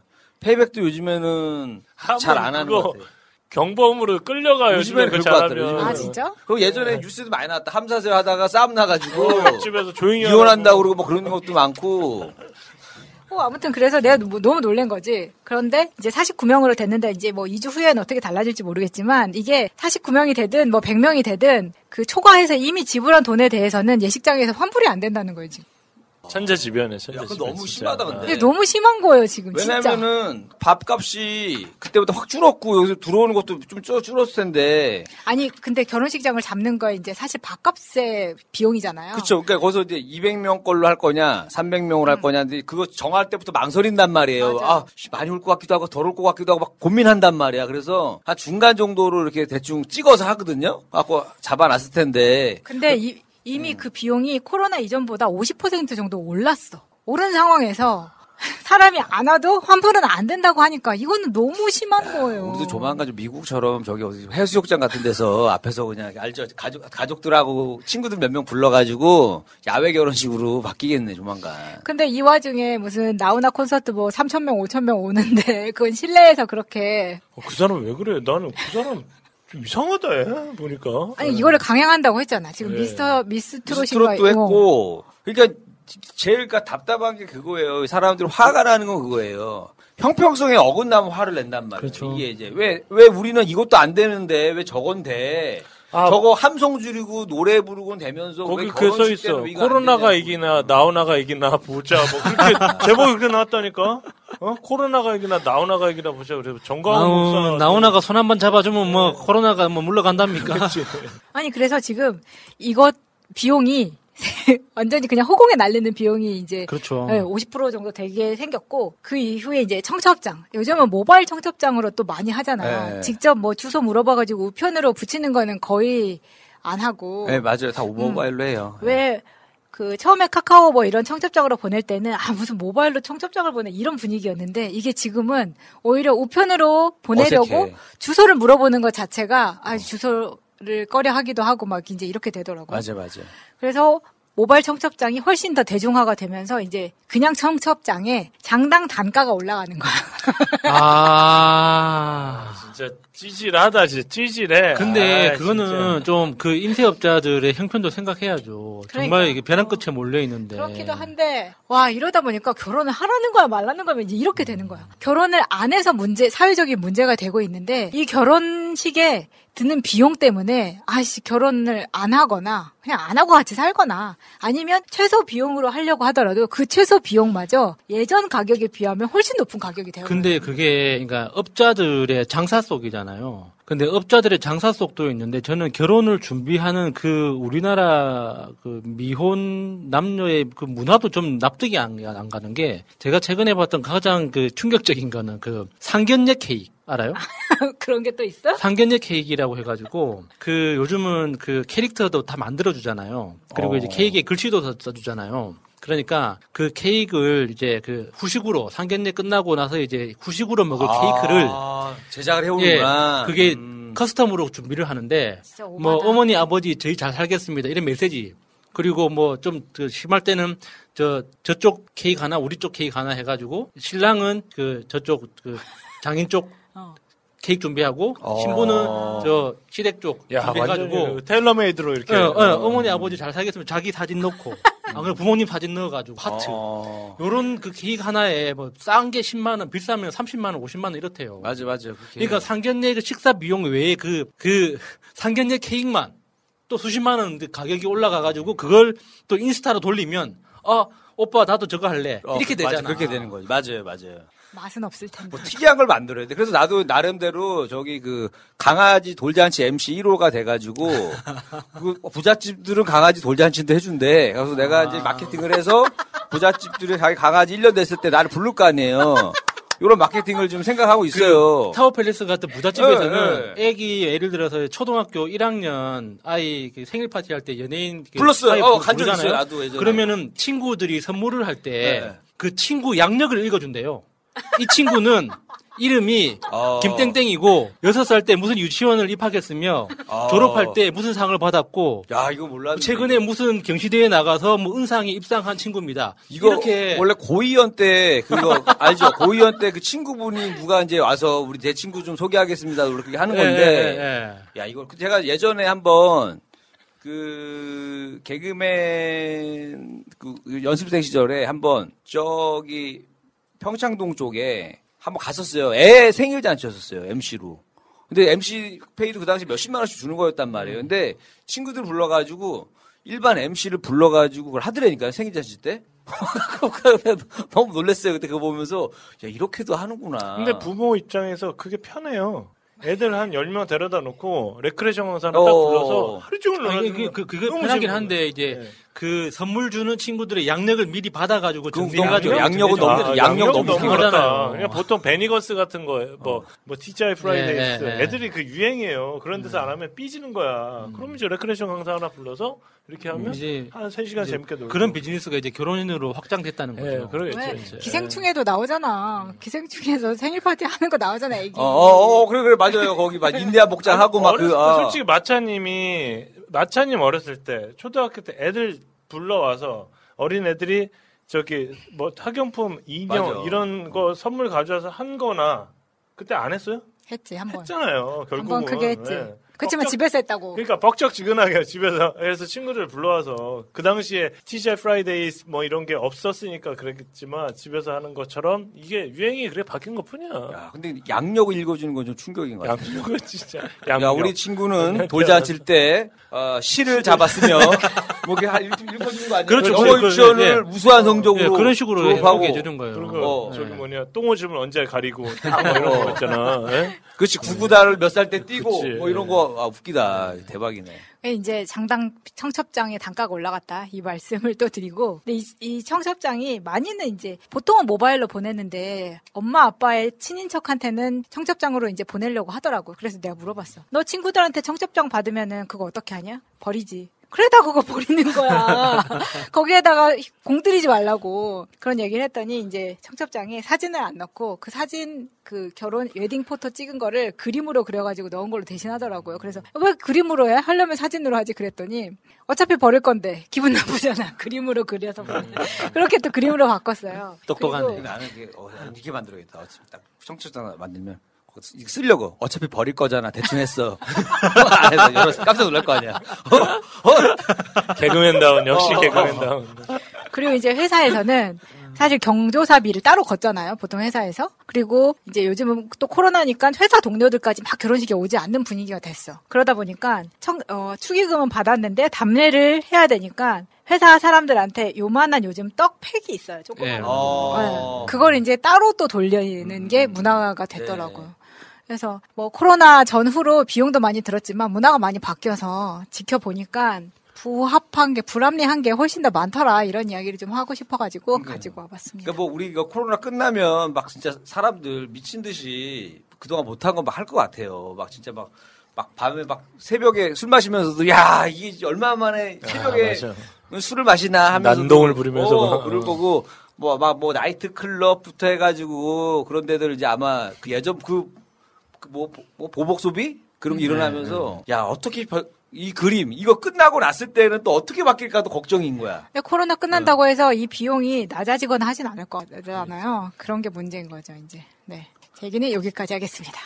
페이백도 요즘에는 잘 안 하는 것 같아요. 경범으로 끌려가 요즘에 요즘에는 그 그럴 것 같더라고요. 아 진짜? 그리고 예전에 뉴스도 많이 나왔다. 함사새우 하다가 싸움 나가지고. 집에서 조용히 이혼한다고 그러고 뭐 그런 것도 많고. 어, 아무튼 그래서 내가 뭐- 너무 놀란 거지. 그런데 이제 49명으로 됐는데 이제 뭐 2주 후에는 어떻게 달라질지 모르겠지만 이게 49명이 되든 뭐 100명이 되든 그 초과해서 이미 지불한 돈에 대해서는 예식장에서 환불이 안 된다는 거예요, 지금. 천재지변에 천재지변. 야, 그거 너무 진짜. 심하다, 근데. 근데 너무 심한 거예요 지금 진짜. 왜냐면은 밥값이 그때보다 확 줄었고 여기서 들어오는 것도 좀 줄- 줄었을 텐데. 아니 근데 결혼식장을 잡는 거 이제 사실 밥값의 비용이잖아요. 그렇죠. 그러니까 거기서 이제 200명 걸로 할 거냐, 300명으로 할 거냐, 근데 그거 정할 때부터 망설인단 말이에요. 아, 씨, 많이 올 것 같기도 하고 덜 올 것 같기도 하고 막 고민한단 말이야. 그래서 한 중간 정도로 이렇게 대충 찍어서 하거든요. 갖고 잡아놨을 텐데. 근데 이, 이미 그 비용이 코로나 이전보다 50% 정도 올랐어. 오른 상황에서 사람이 안 와도 환불은 안 된다고 하니까 이거는 너무 심한 거예요. 우리도 조만간 좀 미국처럼 저기 어디 해수욕장 같은 데서 앞에서 그냥 알죠 가족 가족들하고 친구들 몇 명 불러가지고 야외 결혼식으로 바뀌겠네 조만간. 근데 이 와중에 무슨 나우나 콘서트 뭐 3천 명, 5천 명 오는데 그건 실내에서 그렇게 어, 그 사람 왜 그래? 나는 그 사람 좀 이상하다 해 보니까. 아니 이거를 강행한다고 했잖아. 지금 네. 미스터 미스 트롯인가 미스 트롯도 했고 그러니까 제일 그러니까 답답한 게 그거예요. 사람들이 화가 나는 건 그거예요. 형평성에 어긋나면 화를 낸단 말이에요. 이게 이제 왜 왜 우리는 이것도 안 되는데 왜 저건 돼? 저거 함성 줄이고 노래 부르고 되면서 거기 왜 그게 써 결혼식 있어. 코로나가 이기나 나오나가 이기나 보자. 뭐 그렇게 제목이 그렇게 나왔다니까. 어? 코로나가 이기나 나오나가 이기나 보자. 그래서 정광훈 목사 나오나가 손 한 번 잡아주면 뭐 코로나가 뭐 물러간답니까? 아니 그래서 지금 이것 비용이 완전히 그냥 허공에 날리는 비용이 이제 그렇죠. 네, 50% 정도 되게 생겼고 그 이후에 이제 청첩장 요즘은 모바일 청첩장으로 또 많이 하잖아요. 네. 직접 뭐 주소 물어봐가지고 우편으로 붙이는 거는 거의 안 하고 네 맞아요. 다 모바일로 해요. 왜 그 처음에 카카오 뭐 이런 청첩장으로 보낼 때는 아 무슨 모바일로 청첩장을 보내 이런 분위기였는데 이게 지금은 오히려 우편으로 보내려고 어색해. 주소를 물어보는 것 자체가 아 주소 를 꺼려 하기도 하고 막 이제 이렇게 되더라고요. 맞아요, 맞아요. 그래서 모바일 청첩장이 훨씬 더 대중화가 되면서 이제 그냥 청첩장에 장당 단가가 올라가는 거야. 아. 진짜 찌질하다, 진짜 찌질해. 근데 아, 그거는 좀그 임대업자들의 형편도 생각해야죠. 정말 그러니까요. 이게 벼랑 끝에 몰려 있는데. 그렇기도 한데 와 이러다 보니까 결혼을 하라는 거야 말라는 거면 이제 이렇게 되는 거야. 결혼을 안 해서 문제 사회적인 문제가 되고 있는데 이 결혼식에 드는 비용 때문에 아씨 결혼을 안 하거나 그냥 안 하고 같이 살거나 아니면 최소 비용으로 하려고 하더라도 그 최소 비용마저 예전 가격에 비하면 훨씬 높은 가격이 되어 근데 그게 그러니까 업자들의 장사 속이잖아요. 근데 업자들의 장사 속도 있는데 저는 결혼을 준비하는 그 우리나라 그 미혼 남녀의 그 문화도 좀 납득이 안, 안 가는 게 제가 최근에 봤던 가장 그 충격적인 거는 그 상견례 케이크 알아요? 그런 게 또 있어? 상견례 케이크라고 해가지고 그 요즘은 그 캐릭터도 다 만들어주잖아요. 그리고 어. 이제 케이크에 글씨도 써- 써주잖아요. 그러니까 그 케이크를 이제 그 후식으로 상견례 끝나고 나서 이제 후식으로 먹을 케이크를 아, 제작을 해오는구나. 예, 그게 음. 커스텀으로 준비를 하는데. 뭐 어머니 아버지 저희 잘 살겠습니다 이런 메시지 그리고 뭐 좀 심할 때는 저 저쪽 케이크 하나 우리 쪽 케이크 하나 해가지고 신랑은 그 저쪽 그 장인 쪽 케이크 준비하고 신부는 저 시댁 쪽 야, 준비해가지고 그 tailor-made로 이렇게. 어, 어, 머니 아버지 잘 살겠으면 자기 사진 넣고 안 그러면 부모님 사진 넣어가지고 하트 어. 요런 그 케이크 하나에 뭐 싼 게 10만 원 비싸면 30만 원 50만 원 이렇대요. 맞아, 맞아. 그렇게 그러니까 상견례 그 식사 비용 외에 그, 그 상견례 케이크만 또 수십만 원 가격이 올라가가지고 그걸 또 인스타로 돌리면, 어, 오빠 나도 저거 할래. 어, 이렇게 맞아, 되잖아. 그렇게 되는 거지. 맞아요, 맞아요. 맛은 없을 텐데. 뭐 특이한 걸 만들어야 돼. 그래서 나도 나름대로 저기 그 강아지 돌잔치 MC 1호가 돼가지고 그 부잣집들은 강아지 돌잔치도 해준대. 그래서 내가 이제 마케팅을 해서 부잣집들이 자기 강아지 1년 됐을 때 나를 부를 거 아니에요. 이런 마케팅을 좀 생각하고 있어요. 타워 팰리스 같은 부잣집에서는 네, 애기 예를 들어서 초등학교 1학년 아이 그 생일 파티 할 때 연예인 그 불렀어요. 아이 어, 부- 간적. 있어요. 나도 예전에. 그러면은 친구들이 선물을 할때 네. 그 친구 양력을 읽어준대요. 이 친구는 이름이 어. 김땡땡이고 여섯 살 때 무슨 유치원을 입학했으며 어. 졸업할 때 무슨 상을 받았고 야 이거 몰랐네. 최근에 무슨 경시대회 나가서 뭐 은상에 입상한 친구입니다. 이거 이렇게 원래 고이연 때 그거 알죠? 고이연 때그 친구분이 누가 이제 와서 우리 제 친구 좀 소개하겠습니다. 이렇게 하는 예, 건데 예, 예. 야 이거 제가 예전에 한번 그 개그맨 그 연습생 시절에 한번 저기 평창동 쪽에 한번 갔었어요. 애 생일 잔치였었어요. MC로. 근데 MC pay도 그 당시 몇십만 원씩 주는 거였단 말이에요. 근데 친구들 불러가지고 일반 MC를 불러가지고 그걸 하더라니까요. 생일 잔치 때. 너무 놀랐어요. 그때 그거 보면서 야 이렇게도 하는구나. 근데 부모 입장에서 그게 편해요. 애들 한 10명 데려다 놓고 레크레이션 강사를 딱 어. 불러서 하루 종일 놀아주는 그, 그, 그게 너무 편하긴 한데 이제 그 선물 주는 친구들의 약력을 미리 받아가지고 그 준비해가지고 약력, 약력은 너무 아, 약력 너무. 그렇다. 그냥 보통 베니거스 같은 거, 뭐, 뭐, TGI 프라이데이스. 네, 네, 네. 애들이 그 유행이에요. 그런 데서 안 하면 삐지는 거야. 그럼 이제 레크레이션 강사 하나 불러서 이렇게 하면 이제 한 3 시간 이제 재밌게 놀고. 그런 비즈니스가 이제 결혼인으로 확장됐다는 거죠. 예, 그러겠죠. 왜? 이제. 기생충에도 나오잖아. 기생충에서 생일 파티 하는 거 나오잖아, 애기. 어, 어, 어, 그래, 그래, 맞아요. 거기 막 인디아 복장 하고 막 그, 어렸을 때 아. 솔직히 마차님이 마차님 어렸을 때 초등학교 때 애들 불러와서 어린 애들이 저기 뭐 학용품 인형 맞아. 이런 거 선물 가져와서 한 거나 그때 안 했어요? 했지, 한 번. 했잖아요. 결국은. 한번 크게 했지. 네. 그렇지만 뻑적- 집에서 했다고. 그러니까 뻑적지근하게 집에서 그래서 친구들 불러와서 그 당시에 TGI 프라이데이 뭐 이런 게 없었으니까 그랬겠지만 집에서 하는 것처럼 이게 유행이 그래 바뀐 것뿐이야. 야, 근데 약력을 읽어주는 건 좀 충격인 것 같아. 약력은 진짜. 야, 약력. 우리 친구는 돌잔치 때, 어, 시를 잡았으며, 뭐, 이렇게 읽- 읽어주는 거 아니에요? 그렇죠. 영어 그렇죠. 유치원을 예. 우수한 성적으로. 예, 그런 식으로 졸업하고. 해석해 주는 거예요. 그리고 어. 저기 뭐냐 똥 오줌을 언제 가리고 뭐 이런 거 있잖아. 예? 그렇지, 구구다를 몇살 때 뛰고, 그치. 뭐 이런 거, 아, 웃기다. 대박이네. 이제 장당 청첩장의 단가가 올라갔다. 이 말씀을 또 드리고. 근데 이, 이 청첩장이 많이는 이제 보통은 모바일로 보내는데 엄마 아빠의 친인척한테는 청첩장으로 이제 보내려고 하더라고. 그래서 내가 물어봤어. 너 친구들한테 청첩장 받으면은 그거 어떻게 하냐? 버리지 그래다 그거 버리는 거야 거기에다가 공들이지 말라고 그런 얘기를 했더니 이제 청첩장에 사진을 안 넣고 그 사진 그 결혼 웨딩 포토 찍은 거를 그림으로 그려가지고 넣은 걸로 대신하더라고요. 그래서 왜 그림으로 해? 하려면 사진으로 하지 그랬더니 어차피 버릴 건데 기분 나쁘잖아. 그림으로 그려서 보내. 그렇게 또 그림으로 바꿨어요. 똑똑하네. 나는 이게, 어, 이렇게 만들어야겠다. 어차피 딱 청첩장 만들면. 쓰- 쓰려고. 어차피 버릴 거잖아. 대충 했어. 안에서 여러 깜짝 놀랄 거 아니야. 개그맨다운 역시 어, 어, 개그맨다운. 그리고 이제 회사에서는 사실 경조사비를 따로 걷잖아요. 보통 회사에서. 그리고 이제 요즘은 또 코로나니까 회사 동료들까지 막 결혼식에 오지 않는 분위기가 됐어. 그러다 보니까 청, 어, 축의금은 받았는데 답례를 해야 되니까 회사 사람들한테 요만한 요즘 떡 팩이 있어요. 조금. 예. 만 어. 그걸 이제 따로 또 돌리는 게 문화가 됐더라고요. 그래서 뭐 코로나 전후로 비용도 많이 들었지만 문화가 많이 바뀌어서 지켜보니까 부합한 게 불합리한 게 훨씬 더 많더라 이런 이야기를 좀 하고 싶어가지고 가지고 와봤습니다. 그러니까 뭐 우리 이거 코로나 끝나면 막 진짜 사람들 미친 듯이 그동안 못한 거 막 할 것 같아요. 막 진짜 막, 막 밤에 막 새벽에 술 마시면서도 야, 이게 얼마 만에 새벽에 맞아. 술을 마시나 하면서 난동을 부리면서 막. 그럴 거고 뭐막뭐 나이트 클럽부터 해가지고 그런 데들 이제 아마 그 예전 그 뭐 보복 소비 그런 게 네, 일어나면서 야 어떻게 벼- 이 그림 이거 끝나고 났을 때는 또 어떻게 바뀔까도 걱정인 거야. 근데 코로나 끝난다고 해서 이 비용이 낮아지거나 하진 않을 거잖아요. 그런 게 문제인 거죠 이제. 네, 제 얘기는 여기까지 하겠습니다.